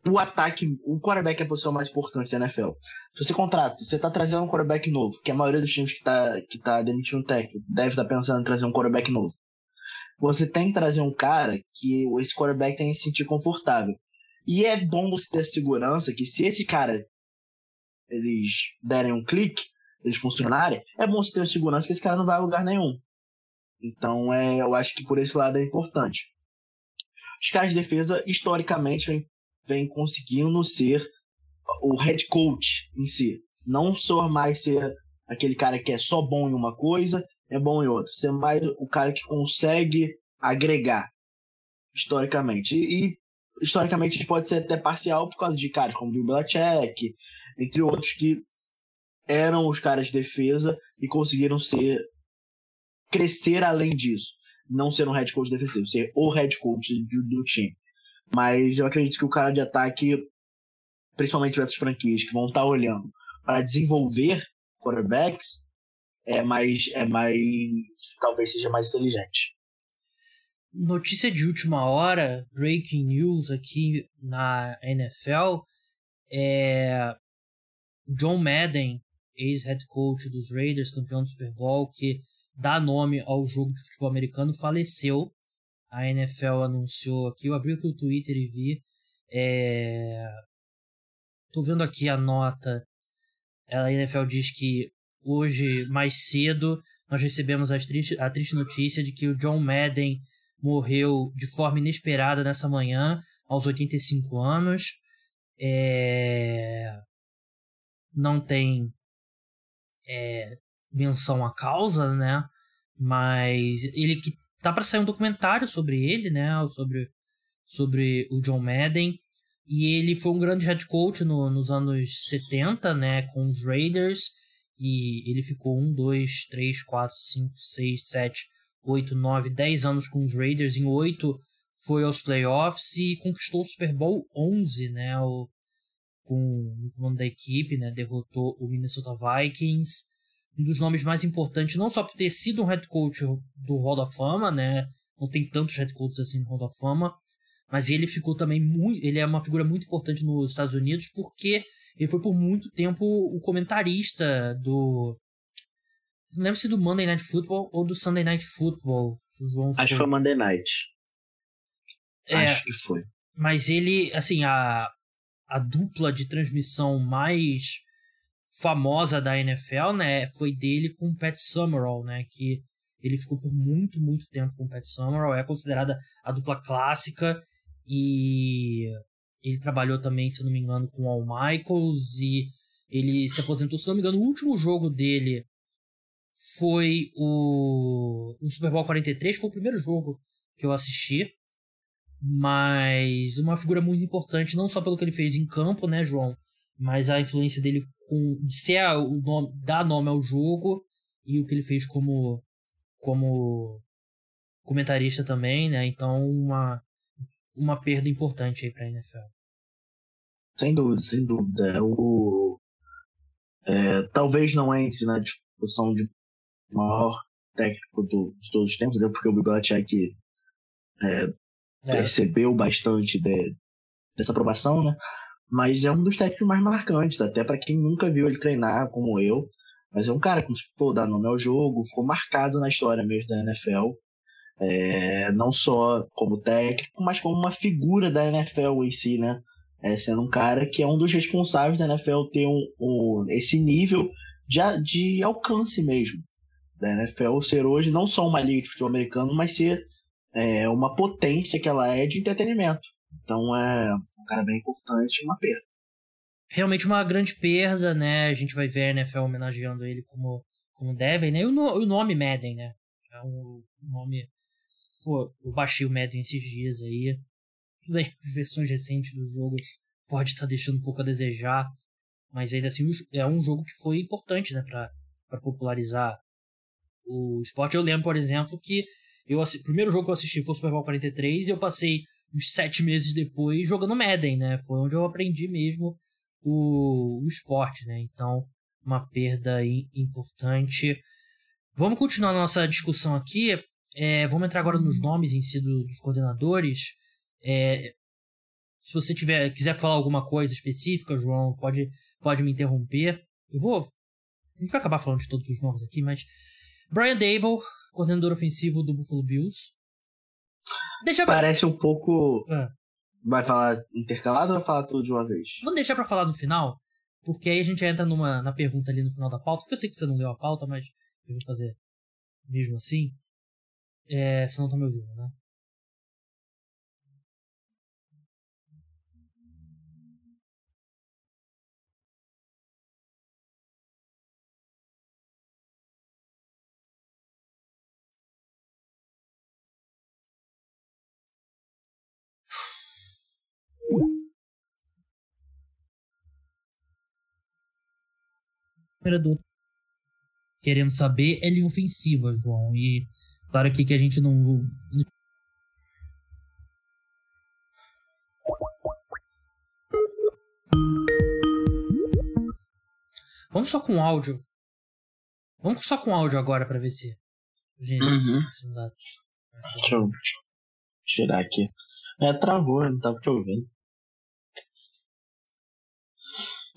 o ataque, o quarterback é a posição mais importante da NFL. Se você contrata, você está trazendo um quarterback novo, que a maioria dos times que está que tá demitindo técnico deve estar tá pensando em trazer um quarterback novo. Você tem que trazer um cara que esse quarterback tenha se sentir confortável. E é bom você ter segurança que se esse cara eles derem um clique, eles funcionarem, é bom você ter segurança que esse cara não vai a lugar nenhum. Então, é, eu acho que por esse lado é importante. Os caras de defesa, historicamente, vêm vem conseguindo ser o head coach em si. Não só mais ser aquele cara que é só bom em uma coisa, é bom em outra. Ser mais o cara que consegue agregar, historicamente. E, e historicamente pode ser até parcial por causa de caras como Bill Belichick, entre outros que eram os caras de defesa e conseguiram ser crescer além disso. Não ser um head coach defensivo, ser o head coach do, do time. Mas eu acredito que o cara de ataque, principalmente essas franquias que vão estar olhando para desenvolver quarterbacks, é mais, é mais, talvez seja mais inteligente.
Notícia de última hora, breaking news aqui na NFL, é John Madden, ex-head coach dos Raiders, campeão do Super Bowl, que dá nome ao jogo de futebol americano, faleceu a NFL anunciou aqui. Eu abri aqui o Twitter e vi. É... Tô vendo aqui a nota. A NFL diz que hoje, mais cedo, nós recebemos a triste, a triste notícia de que o John Madden morreu de forma inesperada nessa manhã, aos 85 anos. É... Não tem é, menção à causa, né? Mas ele que tá para sair um documentário sobre ele, né? Sobre, sobre o John Madden. E ele foi um grande head coach no, nos anos 70, né? Com os Raiders. E ele ficou 1, 2, 3, 4, 5, 6, 7, 8, 9, 10 anos com os Raiders. Em 8 foi aos playoffs e conquistou o Super Bowl 11, né? O, com o comando da equipe, né? Derrotou o Minnesota Vikings um dos nomes mais importantes, não só por ter sido um head coach do Hall da Fama, né? Não tem tantos head coaches assim no Hall da Fama, mas ele ficou também muito, ele é uma figura muito importante nos Estados Unidos porque ele foi por muito tempo o comentarista do não lembro se do Monday Night Football ou do Sunday Night Football.
Acho que foi Monday Night.
É,
Acho que foi.
Mas ele, assim, a, a dupla de transmissão mais famosa da NFL, né, foi dele com o Pat Summerall, né, que ele ficou por muito, muito tempo com o Pat Summerall, é considerada a dupla clássica e ele trabalhou também, se não me engano, com o Al Michaels e ele se aposentou, se não me engano, o último jogo dele foi o, o Super Bowl 43, foi o primeiro jogo que eu assisti, mas uma figura muito importante, não só pelo que ele fez em campo, né, João, mas a influência dele com ser o nome, dar nome ao jogo e o que ele fez como como comentarista também, né? Então uma uma perda importante aí para a NFL.
Sem dúvida, sem dúvida. É o é, talvez não entre na discussão de maior técnico do, de todos os tempos, até porque o Bill Belichick é, é. percebeu bastante de, dessa aprovação, né? mas é um dos técnicos mais marcantes, até para quem nunca viu ele treinar como eu. Mas é um cara que, for dar nome ao jogo, ficou marcado na história mesmo da NFL. É, não só como técnico, mas como uma figura da NFL em si, né? É, sendo um cara que é um dos responsáveis da NFL ter um, um, esse nível de, de alcance mesmo. Da NFL ser hoje não só uma liga de futebol americano, mas ser é, uma potência que ela é de entretenimento. Então é um cara bem importante uma perda.
Realmente uma grande perda, né? A gente vai ver a NFL homenageando ele como, como devem, né? E o, no, o nome Madden, né? É um nome. Pô, eu baixei o Madden esses dias aí. Tudo bem, versões recentes do jogo pode estar tá deixando um pouco a desejar. Mas ainda assim é um jogo que foi importante, né? Pra, pra popularizar o esporte. Eu lembro, por exemplo, que eu, o primeiro jogo que eu assisti foi o Super Bowl 43 e eu passei uns sete meses depois jogando Madden, né? Foi onde eu aprendi mesmo o, o esporte, né? Então, uma perda importante. Vamos continuar nossa discussão aqui. É, vamos entrar agora nos nomes em si do, dos coordenadores. É, Se você tiver, quiser falar alguma coisa específica, João, pode, pode me interromper. Eu vou. A gente vai acabar falando de todos os nomes aqui, mas. Brian Dable, coordenador ofensivo do Buffalo Bills.
Deixa Parece um pouco. É. Vai falar intercalado ou vai falar tudo de uma vez?
Vamos deixar para falar no final, porque aí a gente entra numa, na pergunta ali no final da pauta, porque eu sei que você não leu a pauta, mas eu vou fazer mesmo assim. É, você não tá me ouvindo, né? Do querendo saber é linha ofensiva, João. E claro aqui que a gente não. Vamos só com áudio. Vamos só com áudio agora para ver se.
Gente, uhum. Deixa eu tirar aqui. É, travou, eu não tava te ouvindo.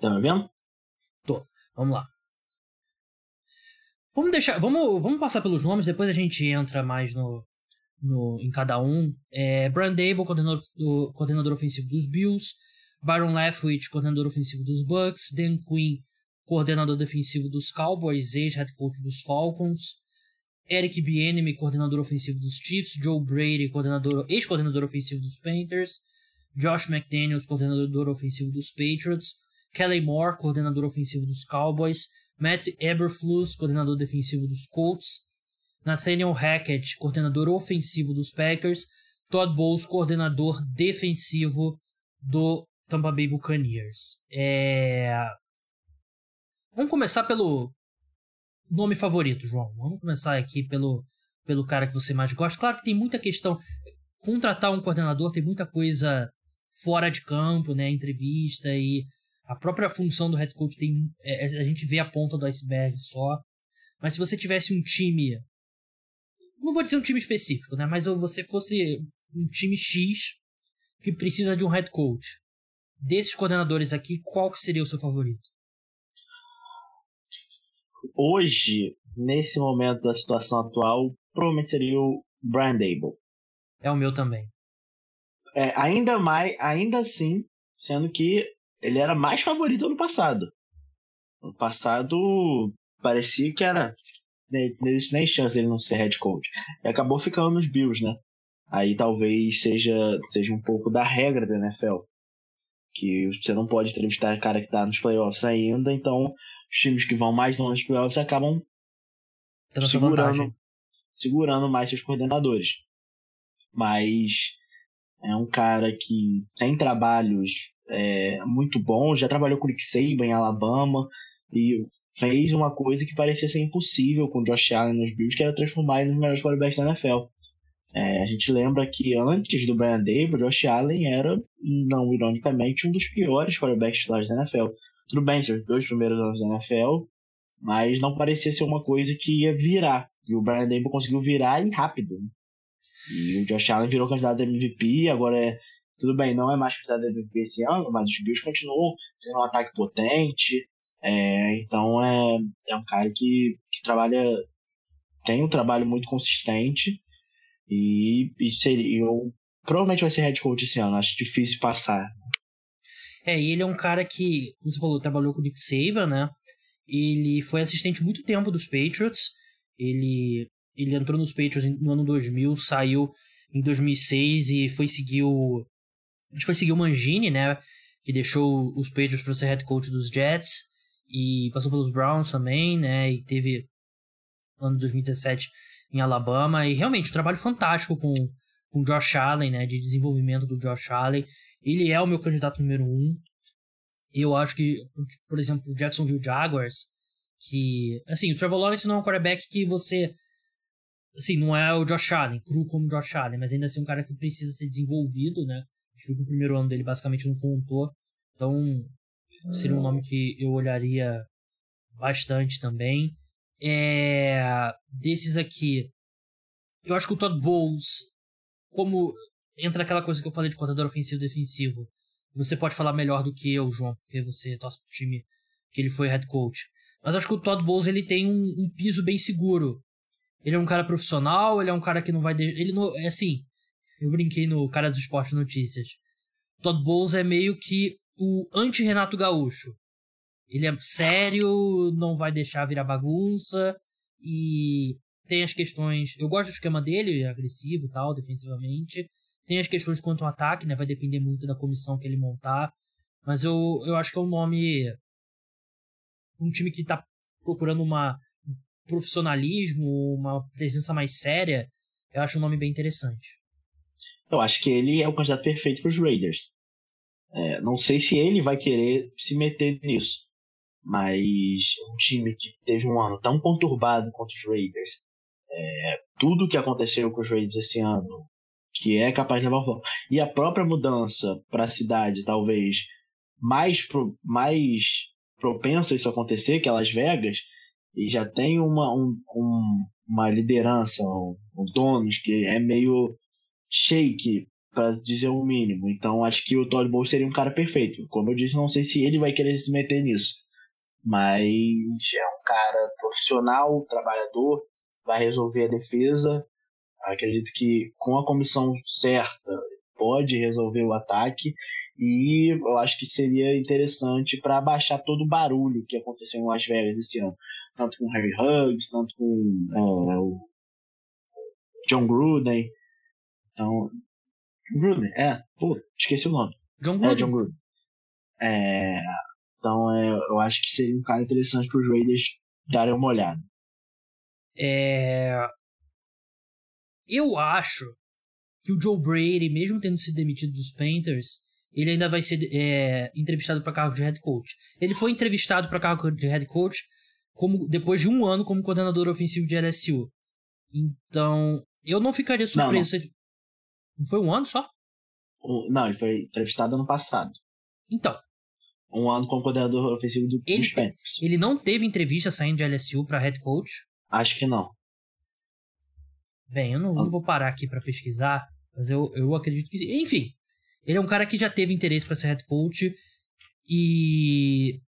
Tá me vendo?
Tô. Vamos lá. Vamos deixar. Vamos, vamos passar pelos nomes, depois a gente entra mais no, no, em cada um. É, Brand Dable, coordenador, coordenador ofensivo dos Bills. Byron Leftwich, coordenador ofensivo dos Bucks. Dan Quinn, coordenador defensivo dos Cowboys, ex-head coach dos Falcons. Eric Bieniemy, coordenador ofensivo dos Chiefs. Joe Brady, coordenador, ex-coordenador ofensivo dos Panthers. Josh McDaniels, coordenador ofensivo dos Patriots. Kelly Moore, coordenador ofensivo dos Cowboys. Matt Eberflus, coordenador defensivo dos Colts, Nathaniel Hackett, coordenador ofensivo dos Packers, Todd Bowles, coordenador defensivo do Tampa Bay Buccaneers. É... Vamos começar pelo nome favorito, João. Vamos começar aqui pelo, pelo cara que você mais gosta. Claro que tem muita questão. Contratar um coordenador tem muita coisa fora de campo, né? Entrevista e a própria função do head coach tem. É, é, a gente vê a ponta do iceberg só. Mas se você tivesse um time. Não vou dizer um time específico, né? Mas você fosse um time X que precisa de um head coach. Desses coordenadores aqui, qual que seria o seu favorito?
Hoje, nesse momento da situação atual, provavelmente seria o Brian Dable.
É o meu também.
É, ainda mais, ainda assim, sendo que ele era mais favorito no passado. No passado, parecia que era. Não existe nem chance dele não ser head coach. E acabou ficando nos Bills, né? Aí talvez seja, seja um pouco da regra da NFL. Que você não pode entrevistar cara que tá nos playoffs ainda, então os times que vão mais longe nos playoffs acabam segurando, segurando mais seus coordenadores. Mas é um cara que tem trabalhos é, muito bom, já trabalhou com o Nick Saban em Alabama e fez uma coisa que parecia ser impossível com o Josh Allen nos Bills, que era transformar ele nos melhores quarterbacks da NFL. É, a gente lembra que antes do Brian Dable, Josh Allen era, não ironicamente, um dos piores quarterbacks titulares da NFL. Tudo bem, seus dois primeiros anos da NFL, mas não parecia ser uma coisa que ia virar. E o Brian Dable conseguiu virar e rápido. E o Josh Allen virou candidato a MVP, agora é tudo bem, não é mais precisado de MVP esse ano, mas os Bills continuam sendo um ataque potente. É, então é, é um cara que, que trabalha, tem um trabalho muito consistente e, e seria, eu, provavelmente vai ser head coach esse ano, acho difícil passar.
É, e ele é um cara que, como você falou, trabalhou com o Nick Saban, né? Ele foi assistente muito tempo dos Patriots. Ele, ele entrou nos Patriots no ano 2000, saiu em 2006 e foi seguir o, a gente foi seguir o Mangini, né? Que deixou os Patriots para ser head coach dos Jets. E passou pelos Browns também, né? E teve ano de 2017 em Alabama. E realmente, um trabalho fantástico com, com Josh Allen, né? De desenvolvimento do Josh Allen. Ele é o meu candidato número um. Eu acho que, por exemplo, o Jacksonville Jaguars, que... Assim, o Trevor Lawrence não é um quarterback que você... Assim, não é o Josh Allen, cru como o Josh Allen, mas ainda assim é um cara que precisa ser desenvolvido, né? Acho que o primeiro ano dele basicamente não contou. Então, seria um nome que eu olharia bastante também. É, desses aqui, eu acho que o Todd Bowles, como entra aquela coisa que eu falei de coordenador ofensivo e defensivo, Você pode falar melhor do que eu, João, porque você torce pro time que ele foi head coach. Mas acho que o Todd Bowles ele tem um, um piso bem seguro. Ele é um cara profissional, ele é um cara que não vai. De... Ele não. É assim. Eu brinquei no cara do Esporte Notícias. Todd Bowles é meio que o anti-Renato Gaúcho. Ele é sério, não vai deixar virar bagunça e tem as questões. Eu gosto do esquema dele, é agressivo e tal, defensivamente. Tem as questões quanto ao ataque, né? Vai depender muito da comissão que ele montar. Mas eu, eu acho que é um nome. Um time que tá procurando uma um profissionalismo, uma presença mais séria. Eu acho um nome bem interessante.
Eu acho que ele é o candidato perfeito para os Raiders. É, não sei se ele vai querer se meter nisso, mas um time que teve um ano tão conturbado contra os Raiders, é, tudo que aconteceu com os Raiders esse ano, que é capaz de levar o e a própria mudança para a cidade, talvez mais, pro, mais propensa a isso acontecer, que é Las Vegas, e já tem uma, um, um, uma liderança, um, um donos que é meio shake para dizer o mínimo. Então acho que o Todd Bowles seria um cara perfeito. Como eu disse, não sei se ele vai querer se meter nisso. Mas é um cara profissional, trabalhador, vai resolver a defesa. Acredito que com a comissão certa pode resolver o ataque e eu acho que seria interessante para abaixar todo o barulho que aconteceu em Las Vegas esse ano, tanto com Harry Huggs, tanto com é, o John Gruden. Então, Gruden, é. Pô, esqueci o nome.
John Gruden.
É, John Gruden. É, então, é, eu acho que seria um cara interessante para os Raiders darem uma olhada.
É... Eu acho que o Joe Brady, mesmo tendo sido demitido dos Panthers, ele ainda vai ser é, entrevistado para cargo de head coach. Ele foi entrevistado para cargo de head coach como, depois de um ano como coordenador ofensivo de LSU. Então, eu não ficaria surpreso. Não, não. Não foi um ano só?
Não, ele foi entrevistado ano passado.
Então.
Um ano como coordenador ofensivo do
ele, dos Panthers. Ele não teve entrevista saindo de LSU para head coach?
Acho que não.
Bem, eu não, não vou parar aqui para pesquisar, mas eu, eu acredito que sim. Enfim, ele é um cara que já teve interesse para ser head coach e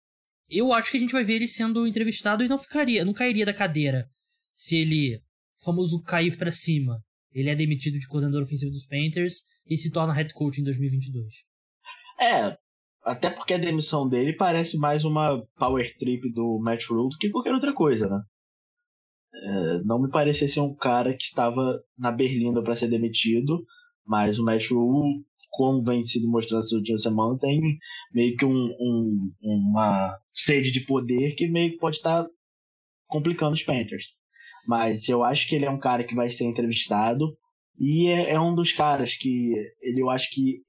eu acho que a gente vai ver ele sendo entrevistado e não ficaria, não cairia da cadeira se ele, famoso cair para cima, ele é demitido de coordenador ofensivo dos Panthers e se torna head coach em 2022.
É, até porque a demissão dele parece mais uma power trip do Matt Rule do que qualquer outra coisa, né? É, não me parecia ser um cara que estava na berlinda para ser demitido, mas o Matt Rule, como vem sido mostrado essa última semana, tem meio que um, um, uma sede de poder que meio que pode estar complicando os Panthers. Mas eu acho que ele é um cara que vai ser entrevistado e é, é um dos caras que ele eu acho que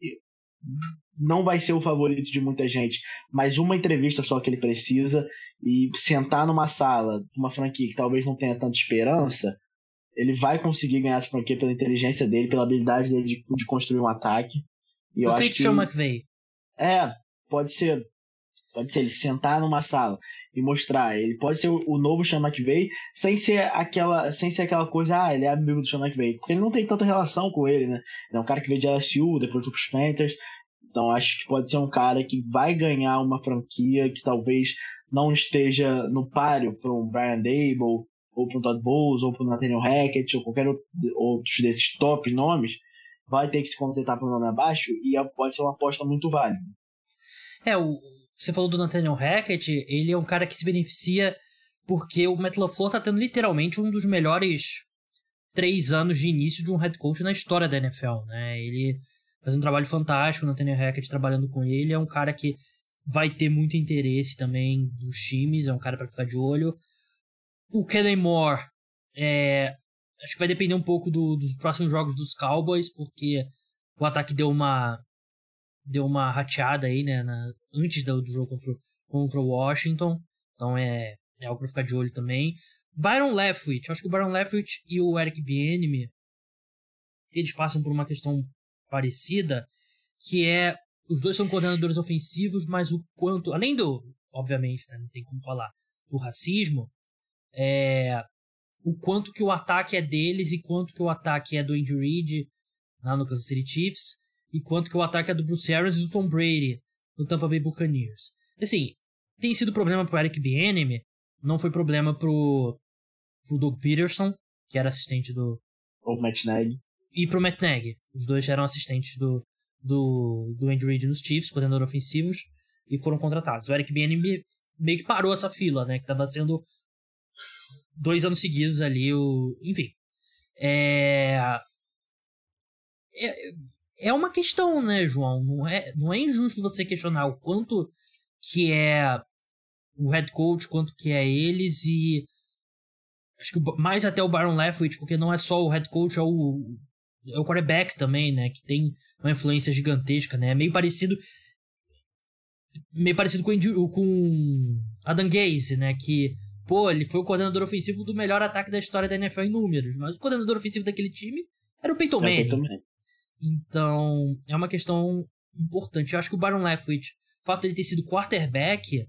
não vai ser o favorito de muita gente, mas uma entrevista só que ele precisa e sentar numa sala, uma franquia que talvez não tenha tanta esperança, ele vai conseguir ganhar essa franquia pela inteligência dele, pela habilidade dele de, de construir um ataque.
E o feito Sean McVay.
É, pode ser. Pode ser ele sentar numa sala e mostrar. Ele pode ser o, novo Sean McVay sem ser aquela, sem ser aquela coisa, ah, ele é amigo do Sean McVay, porque ele não tem tanta relação com ele, né? Ele é um cara que veio de LSU, depois foi pros Panthers. Então acho que pode ser um cara que vai ganhar uma franquia que talvez não esteja no páreo para um Brian Dable, ou para um Todd Bowles, ou para um Nathaniel Hackett, ou qualquer outro desses top nomes, vai ter que se contentar para um nome abaixo e é, pode ser uma aposta muito válida.
É, o, você falou do Nathaniel Hackett, ele é um cara que se beneficia porque o Matt LaFleur tá tendo literalmente um dos melhores três anos de início de um head coach na história da NFL, né? Ele faz um trabalho fantástico, o Nathaniel Hackett trabalhando com ele, é um cara que vai ter muito interesse também dos times, é um cara para ficar de olho. O Kellen Moore, é, acho que vai depender um pouco do, dos próximos jogos dos Cowboys, porque o ataque deu uma deu uma rateada aí, né, na, antes do, do jogo contra, contra o Washington. Então é, é algo pra ficar de olho também. Byron Leftwich, acho que o Byron Leftwich e o Eric Bieniemy, eles passam por uma questão parecida, que é os dois são coordenadores ofensivos, mas o quanto, além do, obviamente, né, não tem como falar do racismo, é o quanto que o ataque é deles e quanto que o ataque é do Andy Reid lá no Kansas City Chiefs e quanto que o ataque é do Bruce Arians e do Tom Brady no Tampa Bay Buccaneers. Assim, tem sido problema pro Eric Bieniemy, não foi problema pro, pro Doug Peterson, que era assistente do...
O Matt Nagy.
E pro Matt Nagy. Os dois eram assistentes do, do, do Andy Reid nos Chiefs, coordenador ofensivos, e foram contratados. O Eric Bieniemy meio que parou essa fila, né? Que tava sendo dois anos seguidos ali, o... enfim. É... é... É uma questão, né, João? Não é, não é injusto você questionar o quanto que é o head coach, quanto que é eles e acho que mais até o Byron Leftwich, porque não é só o head coach, é o, é o quarterback também, né, que tem uma influência gigantesca, né, é meio parecido meio parecido com, com Adam Gaze, né, que pô, ele foi o coordenador ofensivo do melhor ataque da história da NFL em números, mas o coordenador ofensivo daquele time era o Peyton Manning. Peyton Manning. Então, é uma questão importante. Eu acho que o Byron Leftwich, o fato de ele ter sido quarterback,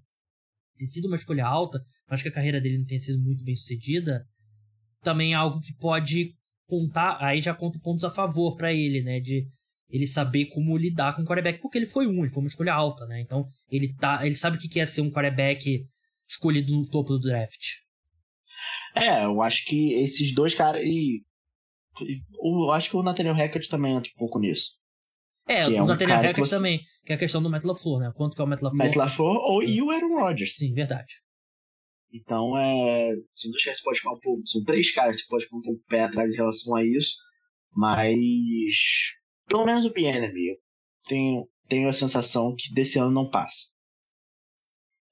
ter sido uma escolha alta, mas que a carreira dele não tenha sido muito bem sucedida, também é algo que pode contar, aí já conta pontos a favor para ele, né, de ele saber como lidar com o quarterback, porque ele foi um, ele foi uma escolha alta, né? Então, ele tá, ele sabe o que é ser um quarterback escolhido no topo do draft.
É, eu acho que esses dois caras e eu acho que o Nathaniel Hackett também entra um pouco nisso.
É, o é Nathaniel um Hackett você... também, que é a questão do Matt LaFleur, né? Quanto que é o Matt LaFleur?
Matt LaFleur ou, e o Aaron Rodgers.
Sim, verdade.
Então, é, são dois caras que pode ficar um pouco, são três caras que pode ficar um pouco pé atrás em relação a isso, mas pelo menos o BNB, tenho, tenho a sensação que desse ano não passa.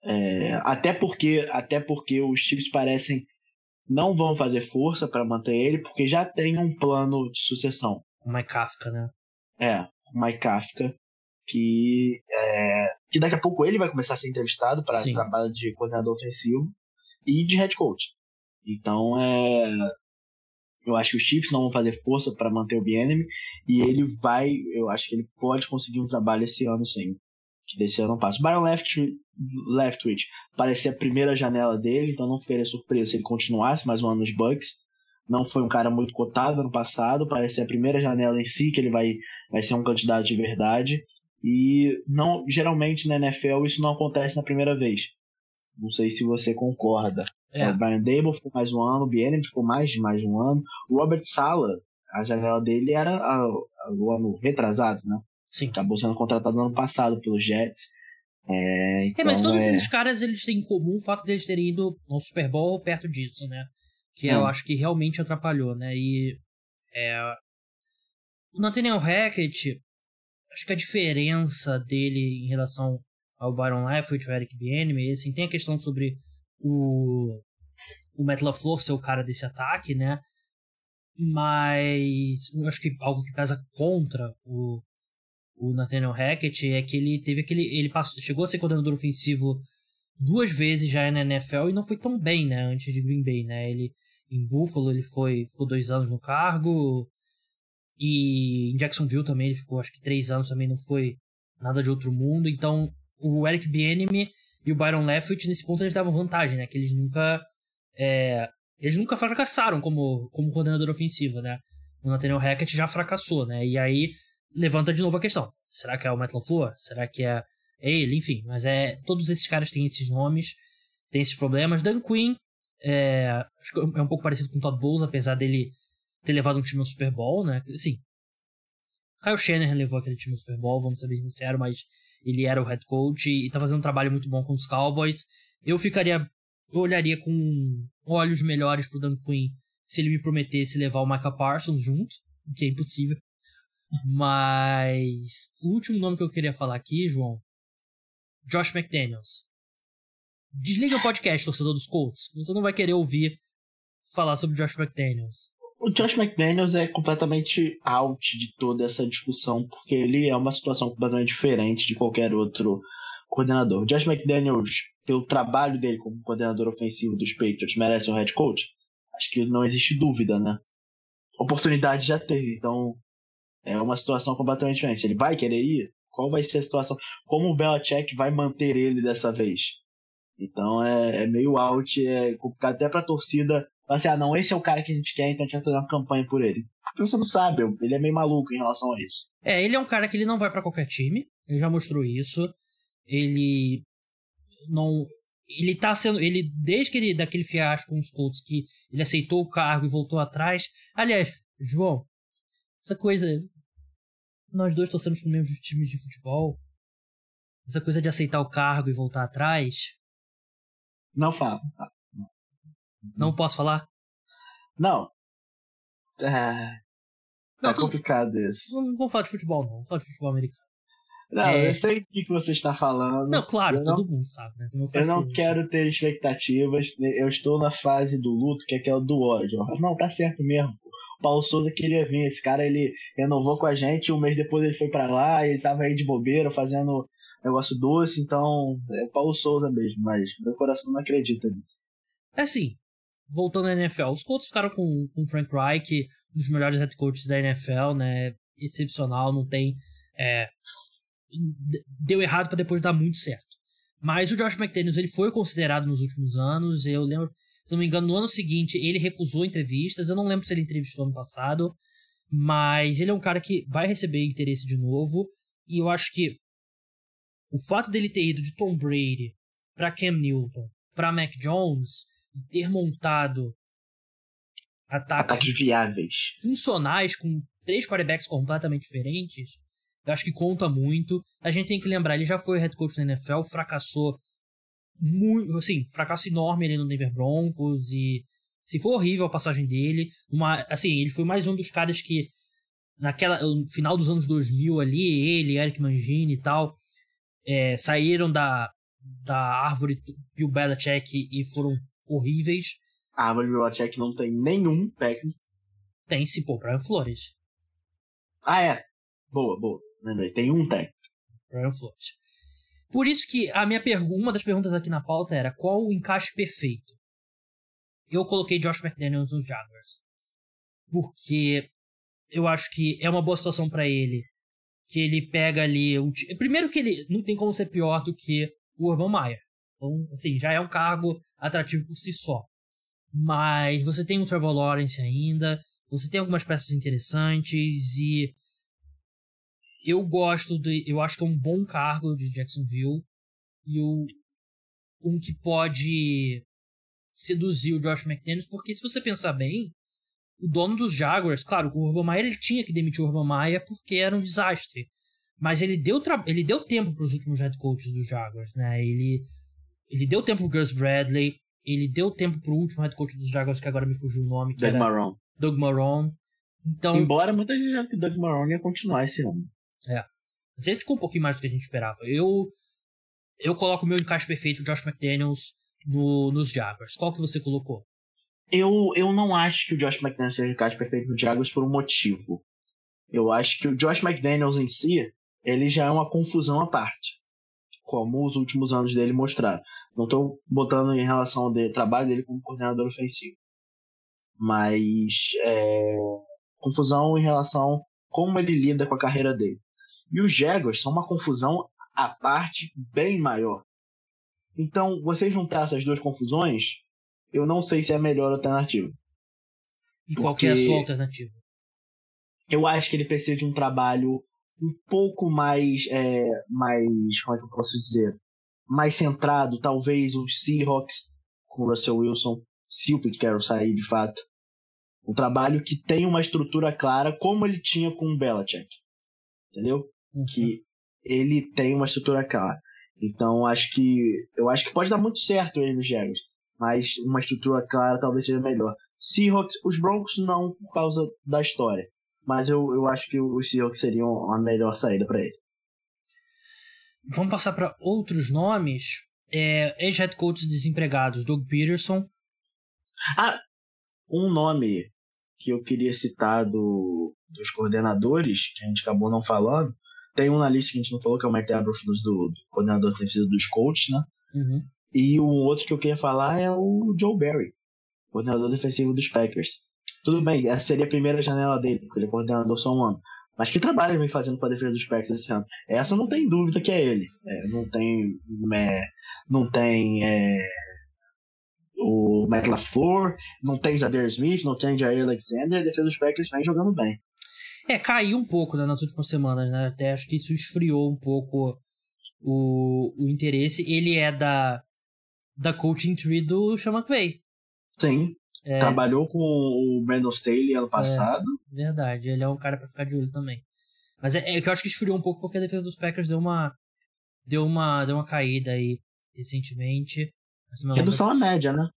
É, até porque até porque os Chiefs parecem não vão fazer força para manter ele, porque já tem um plano de sucessão.
O Mike Kafka, né?
É, o Mike Kafka, que, é, que daqui a pouco ele vai começar a ser entrevistado para trabalho de coordenador ofensivo e de head coach. Então, é, eu acho que os Chiefs não vão fazer força para manter o Bienemy e ele vai, eu acho que ele pode conseguir um trabalho esse ano sim que desse ano não passa. Byron Leftwich, Leftwich parece a primeira janela dele, então não ficaria surpreso se ele continuasse mais um ano nos Bucks. Não foi um cara muito cotado no passado, parece ser a primeira janela em si que ele vai, vai ser um candidato de verdade. E não, geralmente na NFL isso não acontece na primeira vez. Não sei se você concorda. É. O Brian Dable ficou mais um ano, o Bienem ficou mais de mais um ano. O Robert Sala, a janela dele era a, a, o ano retrasado, né?
Sim.
Acabou sendo contratado no ano passado pelos Jets. É, então,
é mas todos é... esses caras eles têm em comum o fato deles terem ido ao Super Bowl perto disso, né? Que eu acho que realmente atrapalhou, né? E é... o Nathaniel Hackett, acho que a diferença dele em relação ao Byron Leftwich, o Eric Bieniemy, assim, tem a questão sobre o o Matt LaFleur ser o cara desse ataque, né? Mas eu acho que algo que pesa contra o o Nathaniel Hackett é que ele teve aquele. Ele passou, chegou a ser coordenador ofensivo duas vezes já na NFL e não foi tão bem, né? Antes de Green Bay, né? Ele em Buffalo ele foi ficou dois anos no cargo e em Jacksonville também ele ficou acho que três anos também não foi nada de outro mundo. Então o Eric Bieniemy e o Byron Leftwich nesse ponto eles davam vantagem, né? Que eles nunca é, eles nunca fracassaram como como coordenador ofensivo, né? O Nathaniel Hackett já fracassou, né? E aí levanta de novo a questão. Será que é o Matt LaFleur? Será que é ele? Enfim, mas é todos esses caras têm esses nomes, têm esses problemas. Dan Quinn é, é um pouco parecido com o Todd Bowles, apesar dele ter levado um time ao Super Bowl, né? Sim. Kyle Shanahan levou aquele time ao Super Bowl, vamos ser bem sinceros, mas ele era o head coach e, e tá fazendo um trabalho muito bom com os Cowboys. Eu ficaria, eu olharia com olhos melhores pro Dan Quinn se ele me prometesse levar o Micah Parsons junto, o que é impossível. Mas o último nome que eu queria falar aqui, João, Josh McDaniels. Desliga o podcast, torcedor dos Colts. Você não vai querer ouvir falar sobre Josh McDaniels.
O Josh McDaniels é completamente out de toda essa discussão, porque ele é uma situação completamente diferente de qualquer outro coordenador. Josh McDaniels, pelo trabalho dele como coordenador ofensivo dos Patriots, merece um head coach? Acho que não existe dúvida, né? Oportunidade já teve, então é uma situação completamente diferente. Ele vai querer ir? Qual vai ser a situação? Como o Belichick vai manter ele dessa vez? Então é, é meio out, é complicado até para a torcida. Assim, ah, não, esse é o cara que a gente quer, então a gente vai fazer uma campanha por ele. Porque você não sabe, ele é meio maluco em relação a isso.
É, ele é um cara que ele não vai para qualquer time, ele já mostrou isso. Ele não ele tá sendo ele desde que ele daquele fiasco com os Colts que ele aceitou o cargo e voltou atrás. Aliás, João, essa coisa nós dois torcemos pro mesmo time de futebol. Essa coisa de aceitar o cargo e voltar atrás.
Não fala.
Não posso falar?
Não. É, não, é complicado isso.
Não, vamos falar de futebol, não. Vamos falar de futebol americano.
Não, é... eu sei o que você está falando.
Não, claro, eu todo não... mundo sabe, né?
Eu não quero ter expectativas. Eu estou na fase do luto, que é aquela do ódio. Não, tá certo mesmo. Paulo Souza queria vir. Esse cara, ele renovou com a gente. Um mês depois ele foi para lá. Ele tava aí de bobeira, fazendo negócio doce. Então, é o Paulo Souza mesmo. Mas meu coração não acredita nisso.
É assim, voltando à NFL. Os Colts ficaram com o Frank Reich, um dos melhores head coaches da NFL, né? Excepcional, não tem. É, deu errado para depois dar muito certo. Mas o Josh McDaniels ele foi considerado nos últimos anos. Eu lembro, se não me engano, no ano seguinte ele recusou entrevistas. Eu não lembro se ele entrevistou ano passado. Mas ele é um cara que vai receber interesse de novo. E eu acho que o fato dele ter ido de Tom Brady para Cam Newton, para Mac Jones, e ter montado ataques,
ataques viáveis,
funcionais com três quarterbacks completamente diferentes, eu acho que conta muito. A gente tem que lembrar, ele já foi head coach da NFL, fracassou muito, assim, fracasso enorme ali no Denver Broncos e se assim, foi horrível a passagem dele. Uma, assim, ele foi mais um dos caras que naquela no final dos anos 2000 ali, ele, Eric Mangini e tal, é, saíram da da árvore Bill Belichick e foram horríveis.
A árvore Bill Belichick não tem nenhum técnico.
Tem sim, pô, Brian Flores.
Ah, é. Boa, boa. Lembrei, tem um técnico.
Brian Flores. Por isso que a minha pergunta, uma das perguntas aqui na pauta era qual o encaixe perfeito? Eu coloquei Josh McDaniels nos Jaguars. Porque eu acho que é uma boa situação para ele. Que ele pega ali. O, primeiro que ele não tem como ser pior do que o Urban Meyer. Então, assim, já é um cargo atrativo por si só. Mas você tem o Trevor Lawrence ainda. Você tem algumas peças interessantes e eu gosto de. Eu acho que é um bom cargo de Jacksonville. E o, um que pode seduzir o Josh McDaniels, porque se você pensar bem, o dono dos Jaguars, claro, o Urban Meyer ele tinha que demitir o Urban Meyer porque era um desastre. Mas ele deu, ele deu tempo para os últimos head coaches dos Jaguars, né? Ele, ele deu tempo pro Gus Bradley, ele deu tempo pro último head coach dos Jaguars, que agora me fugiu o nome.
Doug Marrone.
Doug Marrone. Então,
Embora muita gente ache que Doug Marrone ia continuar esse ano.
É. Mas ele ficou um pouquinho mais do que a gente esperava. Eu eu coloco o meu encaixe perfeito, Josh McDaniels, no, nos Jaguars. Qual que você colocou?
Eu, eu não acho que o Josh McDaniels seja o encaixe perfeito no Jaguars por um motivo. Eu acho que o Josh McDaniels em si, ele já é uma confusão à parte. Como os últimos anos dele mostraram. Não estou botando em relação ao de, trabalho dele como coordenador ofensivo. Mas é, confusão em relação como ele lida com a carreira dele. E os Jaguars são uma confusão à parte bem maior. Então, você juntar essas duas confusões, eu não sei se é a melhor alternativa.
E qual é a sua alternativa?
Eu acho que ele precisa de um trabalho um pouco mais, é, mais, como é que eu posso dizer, mais centrado, talvez os Seahawks com o Russell Wilson, se o Pete Carroll sair de fato. Um trabalho que tem uma estrutura clara, como ele tinha com o Belichick. Entendeu? Uhum. que ele tem uma estrutura clara. Então acho que eu acho que pode dar muito certo ele nos Jaguars, mas uma estrutura clara talvez seja melhor. Seahawks, os Broncos não por causa da história, mas eu, eu acho que os Seahawks seriam a melhor saída para ele.
Vamos passar para outros nomes. É, Ex-head coaches desempregados, Doug Peterson.
Ah, um nome que eu queria citar do, dos coordenadores, que a gente acabou não falando, tem um na lista que a gente não falou, que é o Mike Abrams do, do coordenador defensivo dos Colts, né?
Uhum.
E o outro que eu queria falar é o Joe Barry, coordenador defensivo dos Packers. Tudo bem, essa seria a primeira janela dele, porque ele é coordenador só um ano. Mas que trabalho ele vem fazendo para a defesa dos Packers esse ano? Essa não tem dúvida que é ele. É, não tem. É, não tem. É, o Matt LaFleur, não tem Zader Smith, não tem Jair Alexander, a defesa dos Packers vem jogando bem.
É, caiu um pouco né, nas últimas semanas, né? Até acho que isso esfriou um pouco o, o interesse. Ele é da, da coaching tree do Sean McVay.
Sim. É, Trabalhou com o Brandon Staley ano passado.
É, verdade, ele é um cara para ficar de olho também. Mas é, é, que eu acho que esfriou um pouco porque a defesa dos Packers deu uma deu uma deu uma caída aí recentemente.
Redução à média, né?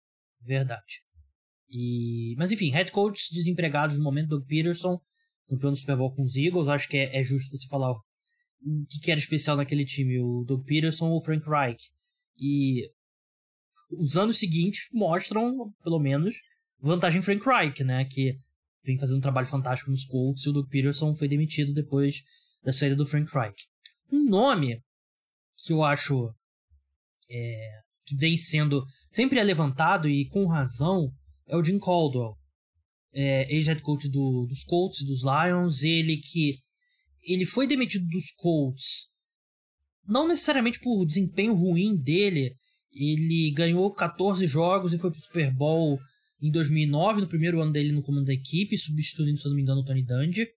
Verdade. E mas enfim, head coaches desempregados no momento do Peterson, campeão do Super Bowl com os Eagles, acho que é, é justo você falar o que, que era especial naquele time, o Doug Peterson ou o Frank Reich. E os anos seguintes mostram, pelo menos, vantagem Frank Reich, né? Que vem fazendo um trabalho fantástico nos Colts e o Doug Peterson foi demitido depois da saída do Frank Reich. Um nome que eu acho é, que vem sendo sempre é levantado e com razão é o Jim Caldwell, é, ex-head coach do, dos Colts e dos Lions, ele que ele foi demitido dos Colts não necessariamente por desempenho ruim dele, ele ganhou 14 jogos e foi pro Super Bowl em 2009, no primeiro ano dele no comando da equipe, substituindo, se eu não me engano, o Tony Dungy.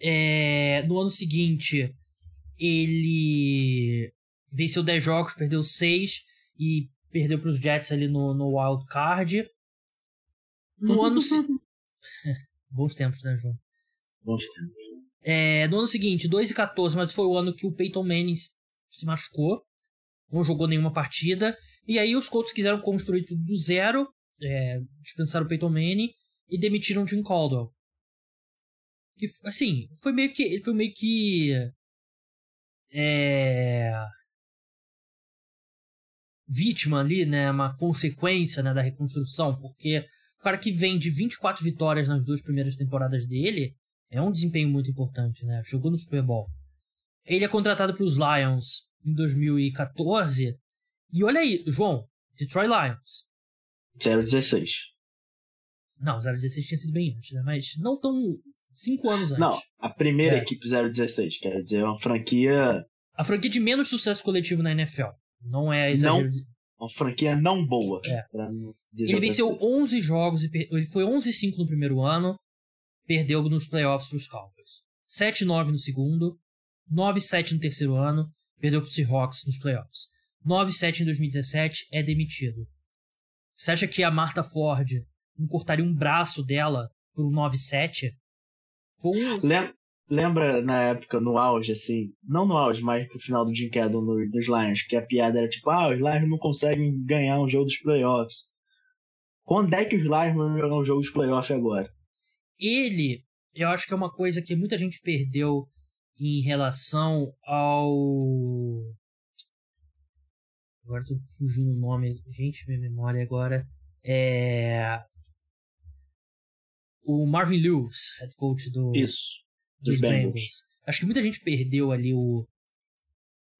É, no ano seguinte, ele venceu 10 jogos, perdeu 6 e perdeu para os Jets ali no, no Wild Card. No (laughs) ano. (laughs) Bons tempos, né, João?
Bons tempos.
É, no ano seguinte, 2 e 14, mas foi o ano que o Peyton Manning se machucou. Não jogou nenhuma partida. E aí os Colts quiseram construir tudo do zero é, dispensaram o Peyton Manning e demitiram o Jim Caldwell. Que, assim, foi meio que. Ele foi meio que. É, vítima ali, né? Uma consequência né, da reconstrução, porque o cara que vem de 24 vitórias nas duas primeiras temporadas dele é um desempenho muito importante, né? Jogou no Super Bowl. Ele é contratado pelos Lions em 2014. E olha aí, João, Detroit Lions.
016.
Não, 016 tinha sido bem antes, né? Mas não tão. Cinco anos antes.
Não, a primeira é. equipe 016, quer dizer, uma franquia.
A franquia de menos sucesso coletivo na NFL. Não é exagero.
Não, uma franquia não boa.
É. Ele venceu 11 jogos, e ele foi 11-5 no primeiro ano, perdeu nos playoffs para os Cowboys. 7-9 no segundo, 9-7 no terceiro ano, perdeu para os Seahawks nos playoffs. 9-7 em 2017, é demitido. Você acha que a Martha Ford não cortaria um braço dela por um 9-7?
Foi um... Lembra na época, no auge, assim, não no auge, mas pro final do Jim Cadon no, dos Lions, que a piada era tipo, ah, os Lions não conseguem ganhar um jogo dos playoffs. Quando é que os Lions vão jogar um jogo dos playoffs agora?
Ele, eu acho que é uma coisa que muita gente perdeu em relação ao Agora tô fugindo o nome. Gente, minha memória agora. É. O Marvin Lewis, head coach do,
Isso,
dos, dos Bengals. Bengals. Acho que muita gente perdeu ali o.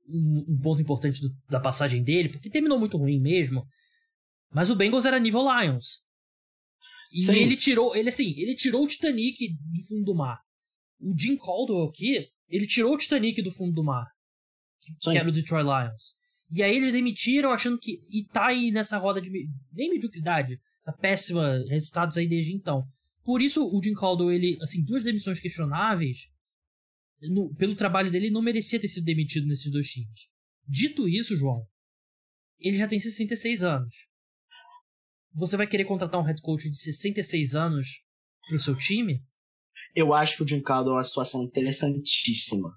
Um, um ponto importante do, da passagem dele, porque terminou muito ruim mesmo. Mas o Bengals era nível Lions. E Sim. ele tirou, ele assim, ele tirou o Titanic do fundo do mar. O Jim Caldwell aqui, ele tirou o Titanic do fundo do mar. Que, que era o Detroit Lions. E aí eles demitiram achando que. E tá aí nessa roda de. Nem mediocridade. Tá péssima. Resultados aí desde então. Por isso o Jim Caldwell, ele. Assim, duas demissões questionáveis. No, pelo trabalho dele, não merecia ter sido demitido nesses dois times. Dito isso, João. Ele já tem 66 anos. Você vai querer contratar um head coach de 66 anos pro seu time?
Eu acho que o Jim Caldwell é uma situação interessantíssima.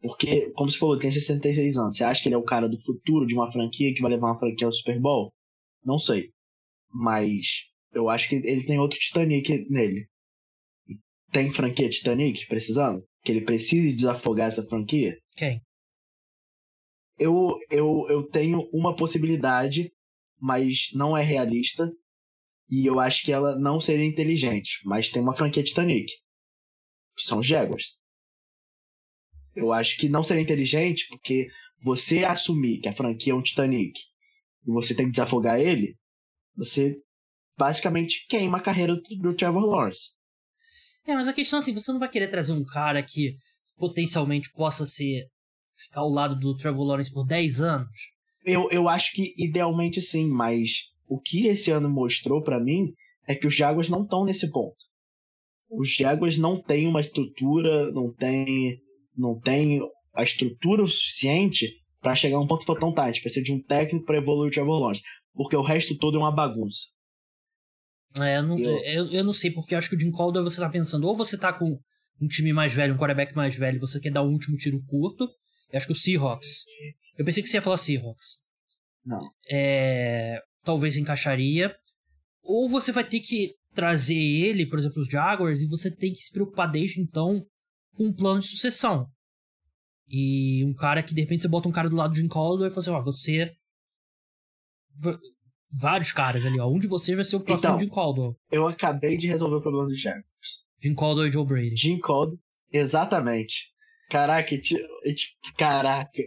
Porque, como você falou, tem 66 anos. Você acha que ele é o cara do futuro de uma franquia que vai levar uma franquia ao Super Bowl? Não sei. Mas eu acho que ele tem outro Titanic nele. Tem franquia Titanic precisando? Que ele precise desafogar essa franquia?
Quem?
Eu, eu, eu tenho uma possibilidade, mas não é realista. E eu acho que ela não seria inteligente. Mas tem uma franquia Titanic. Que são os Jaguars. Eu acho que não seria inteligente, porque você assumir que a franquia é um Titanic e você tem que desafogar ele, você basicamente queima a carreira do Trevor Lawrence.
É, mas a questão é assim, você não vai querer trazer um cara que potencialmente possa ser ficar ao lado do Trevor Lawrence por 10 anos?
Eu, eu acho que idealmente sim, mas o que esse ano mostrou para mim é que os Jaguars não estão nesse ponto. Os Jaguars não têm uma estrutura, não tem, não tem a estrutura suficiente para chegar a um ponto tão tarde. Precisa de um técnico para evoluir o Trevor Lawrence, porque o resto todo é uma bagunça.
É, eu não, eu... Eu, eu não sei, porque eu acho que o Jim Calder você tá pensando, ou você tá com um time mais velho, um quarterback mais velho, você quer dar o um último tiro curto. Eu acho que o Seahawks. Eu pensei que você ia falar Seahawks.
Não.
É, talvez encaixaria. Ou você vai ter que trazer ele, por exemplo, os Jaguars, e você tem que se preocupar desde então com um plano de sucessão. E um cara que de repente você bota um cara do lado de Jim Caldwell e fala assim: ó, você. Vários caras ali, ó. Um de vocês vai ser o próximo então, Jim Caldwell.
Eu acabei de resolver o problema do Jaguars.
Jim Caldwell e Joe Brady.
Jim Caldwell, exatamente. Caraca, caraca.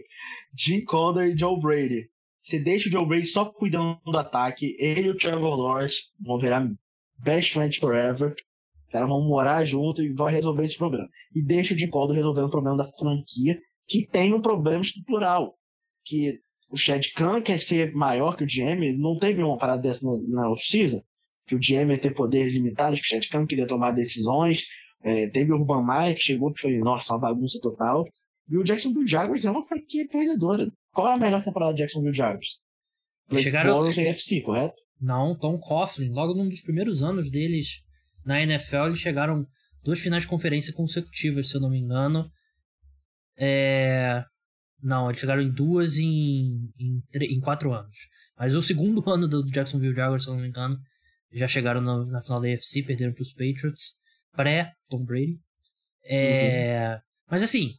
Jim Caldwell e Joe Brady. Você deixa o Joe Brady só cuidando do ataque. Ele e o Trevor Lawrence vão virar best friends forever. Os caras vão morar junto e vão resolver esse problema. E deixa o Jim Caldwell resolver o problema da franquia, que tem um problema estrutural. Que o Chad Khan quer ser maior que o GM. Não teve uma parada dessa na off-season? Que o GM ia ter poderes limitados, que o Chad Khan queria tomar decisões. É, teve o Urban Meyer que chegou e foi, nossa, uma bagunça total. E o Jacksonville Jaguars é uma franquia perdedora. Qual é a melhor temporada do Jacksonville Jaguars?
Eles chegaram...
no NFC, correto?
Não, Tom Coughlin. Logo num dos primeiros anos deles na NFL, eles chegaram duas finais de conferência consecutivas, se eu não me engano. É... Não, eles chegaram em duas em, em, em quatro anos. Mas o segundo (laughs) ano do Jacksonville Jaguars, se eu não me engano, já chegaram na, na final da AFC, perderam para os Patriots, pré-Tom Brady. É... Uhum. Mas assim,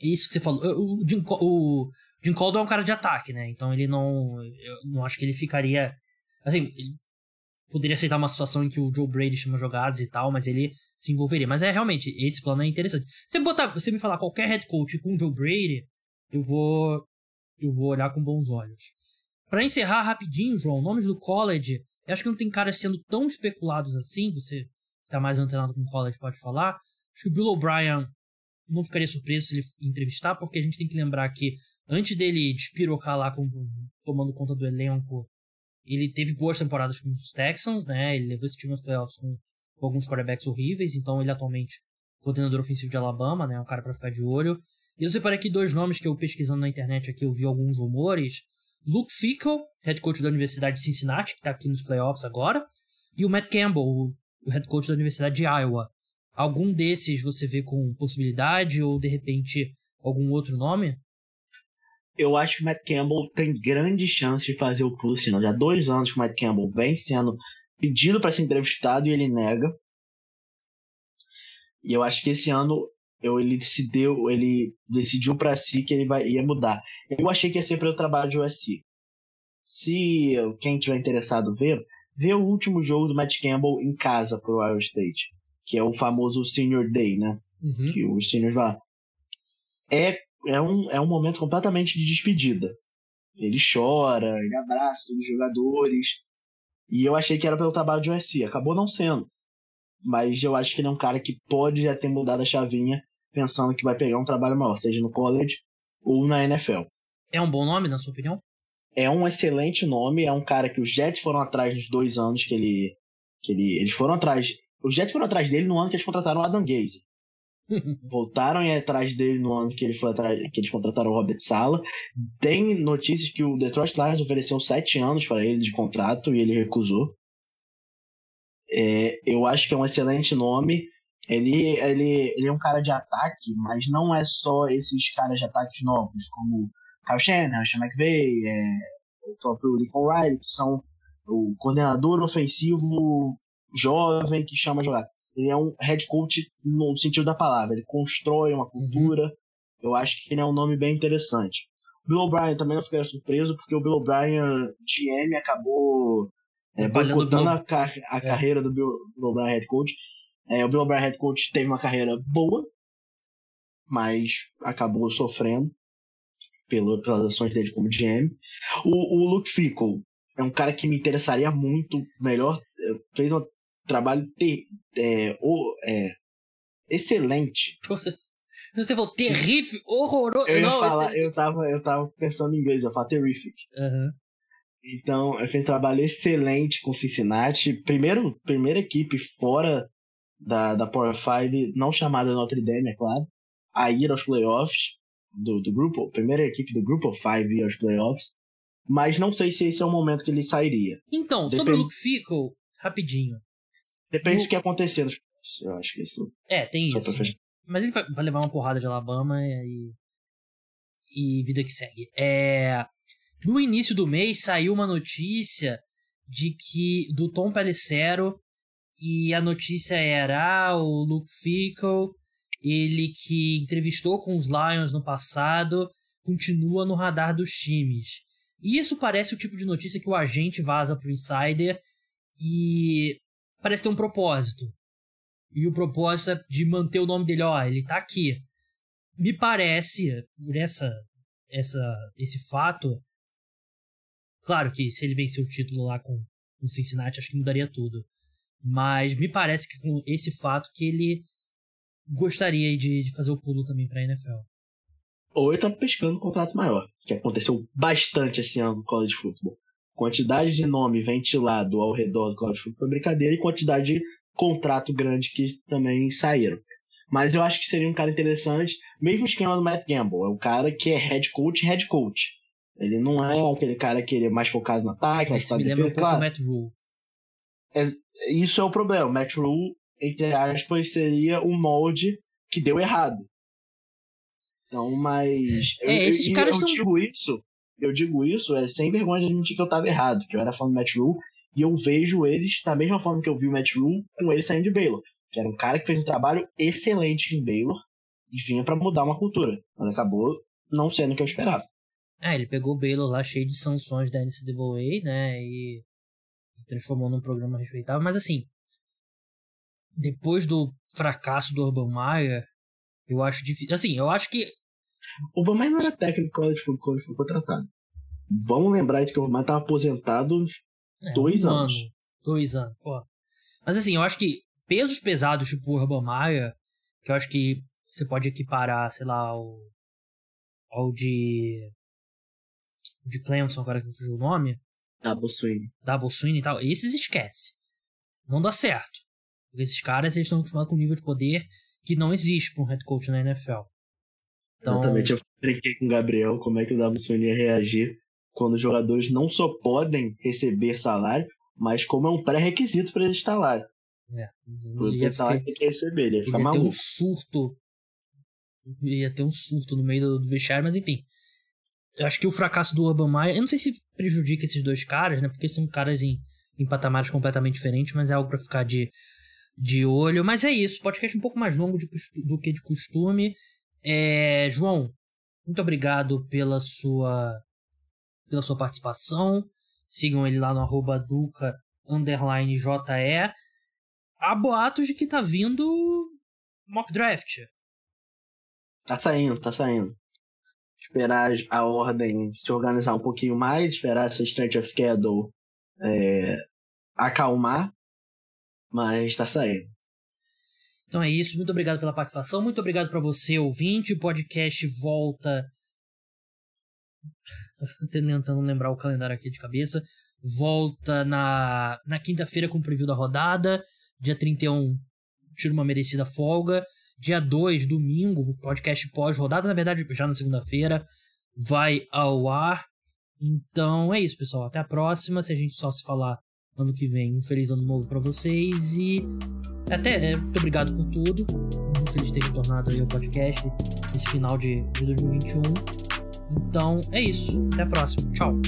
isso que você falou, o Jim, o Jim Caldwell é um cara de ataque, né? Então ele não. Eu não acho que ele ficaria. Assim, ele poderia aceitar uma situação em que o Joe Brady chama jogadas e tal, mas ele se envolveria. Mas é realmente, esse plano é interessante. Você botar, você me falar qualquer head coach com o Joe Brady, eu vou. Eu vou olhar com bons olhos. Para encerrar rapidinho, João, nomes do college. Acho que não tem caras sendo tão especulados assim. Você que tá mais antenado com college pode falar. Acho que o Bill O'Brien não ficaria surpreso se ele entrevistar, porque a gente tem que lembrar que antes dele despirocar lá com, tomando conta do elenco, ele teve boas temporadas com os Texans, né? Ele levou esse time aos playoffs com, com alguns quarterbacks horríveis, então ele atualmente é coordenador ofensivo de Alabama, né? Um cara para ficar de olho. E eu separei aqui dois nomes que eu pesquisando na internet aqui, eu vi alguns rumores. Luke Fickle, head coach da Universidade de Cincinnati, que está aqui nos playoffs agora, e o Matt Campbell, o head coach da Universidade de Iowa. Algum desses você vê com possibilidade ou de repente algum outro nome?
Eu acho que o Matt Campbell tem grande chance de fazer o pulo. Já há dois anos que o Matt Campbell vem sendo pedido para ser entrevistado e ele nega. E eu acho que esse ano eu, ele decidiu, ele decidiu para si que ele vai, ia mudar. Eu achei que ia ser para o trabalho de USC. Se quem tiver interessado ver, vê o último jogo do Matt Campbell em casa pro Ohio State que é o famoso Senior Day, né?
Uhum.
Que os seniors vão. É, é, um, é um momento completamente de despedida. Ele chora, ele abraça todos os jogadores. E eu achei que era pelo trabalho de USC. Acabou não sendo. Mas eu acho que ele é um cara que pode já ter mudado a chavinha pensando que vai pegar um trabalho maior, seja no college ou na NFL.
É um bom nome, na sua opinião?
É um excelente nome. É um cara que os Jets foram atrás nos dois anos que ele. Que ele eles foram atrás os Jets foram atrás dele no ano que eles contrataram o Adam Gaze. (laughs) Voltaram atrás dele no ano que, ele foi atrás, que eles contrataram o Robert Sala. Tem notícias que o Detroit Lions ofereceu sete anos para ele de contrato e ele recusou. É, eu acho que é um excelente nome. Ele, ele, ele é um cara de ataque, mas não é só esses caras de ataques novos, como Kyle Shanahan, Sean McVay, é, o próprio Lincoln Riley, que são o coordenador ofensivo jovem que chama a jogar. Ele é um head coach no sentido da palavra. Ele constrói uma cultura. Uhum. Eu acho que ele é um nome bem interessante. O Bill O'Brien também não ficaria surpreso, porque o Bill O'Brien, GM, acabou é, boicotando a, car a é. carreira do Bill, Bill O'Brien head coach. É, o Bill O'Brien head coach teve uma carreira boa, mas acabou sofrendo pelo, pelas ações dele como GM. O, o Luke Fickle é um cara que me interessaria muito melhor. Fez uma trabalho ter, é, o, é, excelente.
Você falou terrível, horroroso.
Eu, não, falar, eu, tava, eu tava pensando em inglês, eu falo terrific.
Uhum.
Então, ele fez um trabalho excelente com Cincinnati. Primeiro, primeira equipe fora da, da Power 5, não chamada Notre Dame, é claro, a ir aos playoffs do, do grupo, primeira equipe do grupo 5 ir aos playoffs. Mas não sei se esse é o momento que ele sairia.
Então, Depende... sobre o Luke Fickle, rapidinho.
Depende o... do que acontecer nos eu acho que isso.
É, tem isso. Mas ele vai, vai, levar uma porrada de Alabama e. E vida que segue. É. No início do mês saiu uma notícia de que. do Tom Pelissero. E a notícia era ah, o Luke Fickle, ele que entrevistou com os Lions no passado, continua no radar dos times. E isso parece o tipo de notícia que o agente vaza pro insider e parece ter um propósito. E o propósito é de manter o nome dele, ó, ele tá aqui. Me parece, por essa, essa, esse fato, claro que se ele vencer o título lá com o Cincinnati, acho que mudaria tudo. Mas me parece que com esse fato que ele gostaria de, de fazer o pulo também pra NFL.
Ou ele tá pescando um contrato maior, que aconteceu bastante esse ano no college football. Quantidade de nome ventilado ao redor do college football é brincadeira e quantidade de contrato grande que também saíram. Mas eu acho que seria um cara interessante, mesmo esquema do Matt Gamble. É um cara que é head coach, head coach. Ele não é aquele cara que ele é mais focado no ataque, mais
focado me lembra um claro. Matt Rule.
É, isso é o problema. O Matt Rule, entre aspas, seria o molde que deu errado. Então, mas.
É, eu, esses eu, caras
eu
tão...
digo isso. Eu digo isso é sem vergonha de admitir que eu estava errado, que eu era fã do Matt Rule e eu vejo eles da mesma forma que eu vi o Matt Rule com ele saindo de Baylor. Que era um cara que fez um trabalho excelente em Baylor e vinha para mudar uma cultura. Mas acabou não sendo o que eu esperava.
É, ele pegou o Baylor lá cheio de sanções da NCAA, né? E transformou num programa respeitável. Mas assim, depois do fracasso do Urban Meyer, eu acho difícil. Assim, eu acho que.
O Urban Meyer não era técnico quando ele foi, foi contratado. Vamos lembrar de que o Urban Meyer estava aposentado é, dois um anos. Ano,
dois anos, pô. Mas assim, eu acho que pesos pesados, tipo o Urban Meyer, que eu acho que você pode equiparar, sei lá, ao, ao de. de Clemson, agora que eu fugiu o nome.
Double Swing.
Double Swing e tal. Esses esquece. Não dá certo. Porque esses caras eles estão acostumados com um nível de poder que não existe para um head coach na NFL.
Então... Exatamente, eu brinquei com o Gabriel como é que o Double Swing ia reagir quando os jogadores não só podem receber salário, mas como é um pré-requisito para eles estar lá.
É,
ia ficar, tem que receber, ele ia ficar
ia
maluco.
ter um surto. Ia ter um surto no meio do, do vestiário, mas enfim. Eu acho que o fracasso do Urban Meyer, eu não sei se prejudica esses dois caras, né? Porque são caras em, em patamares completamente diferentes, mas é algo para ficar de, de olho. Mas é isso, podcast um pouco mais longo de, do que de costume. É, João, muito obrigado pela sua pela sua participação. Sigam ele lá no arroba Duca underline JE. Há boatos de que tá vindo mock draft.
Tá saindo, tá saindo. Esperar a ordem se organizar um pouquinho mais, esperar essa strength of schedule é, acalmar, mas tá saindo.
Então é isso, muito obrigado pela participação, muito obrigado para você, ouvinte. O podcast volta (laughs) tentando lembrar o calendário aqui de cabeça. Volta na, na quinta-feira com o preview da rodada. Dia 31, tira uma merecida folga. Dia 2, domingo, podcast pós-rodada, na verdade, já na segunda-feira, vai ao ar. Então é isso, pessoal. Até a próxima. Se a gente só se falar ano que vem, um feliz ano novo para vocês e até. É, muito obrigado por tudo. Muito feliz de ter retornado aí ao podcast nesse final de 2021. Então é isso. Até a próxima. Tchau.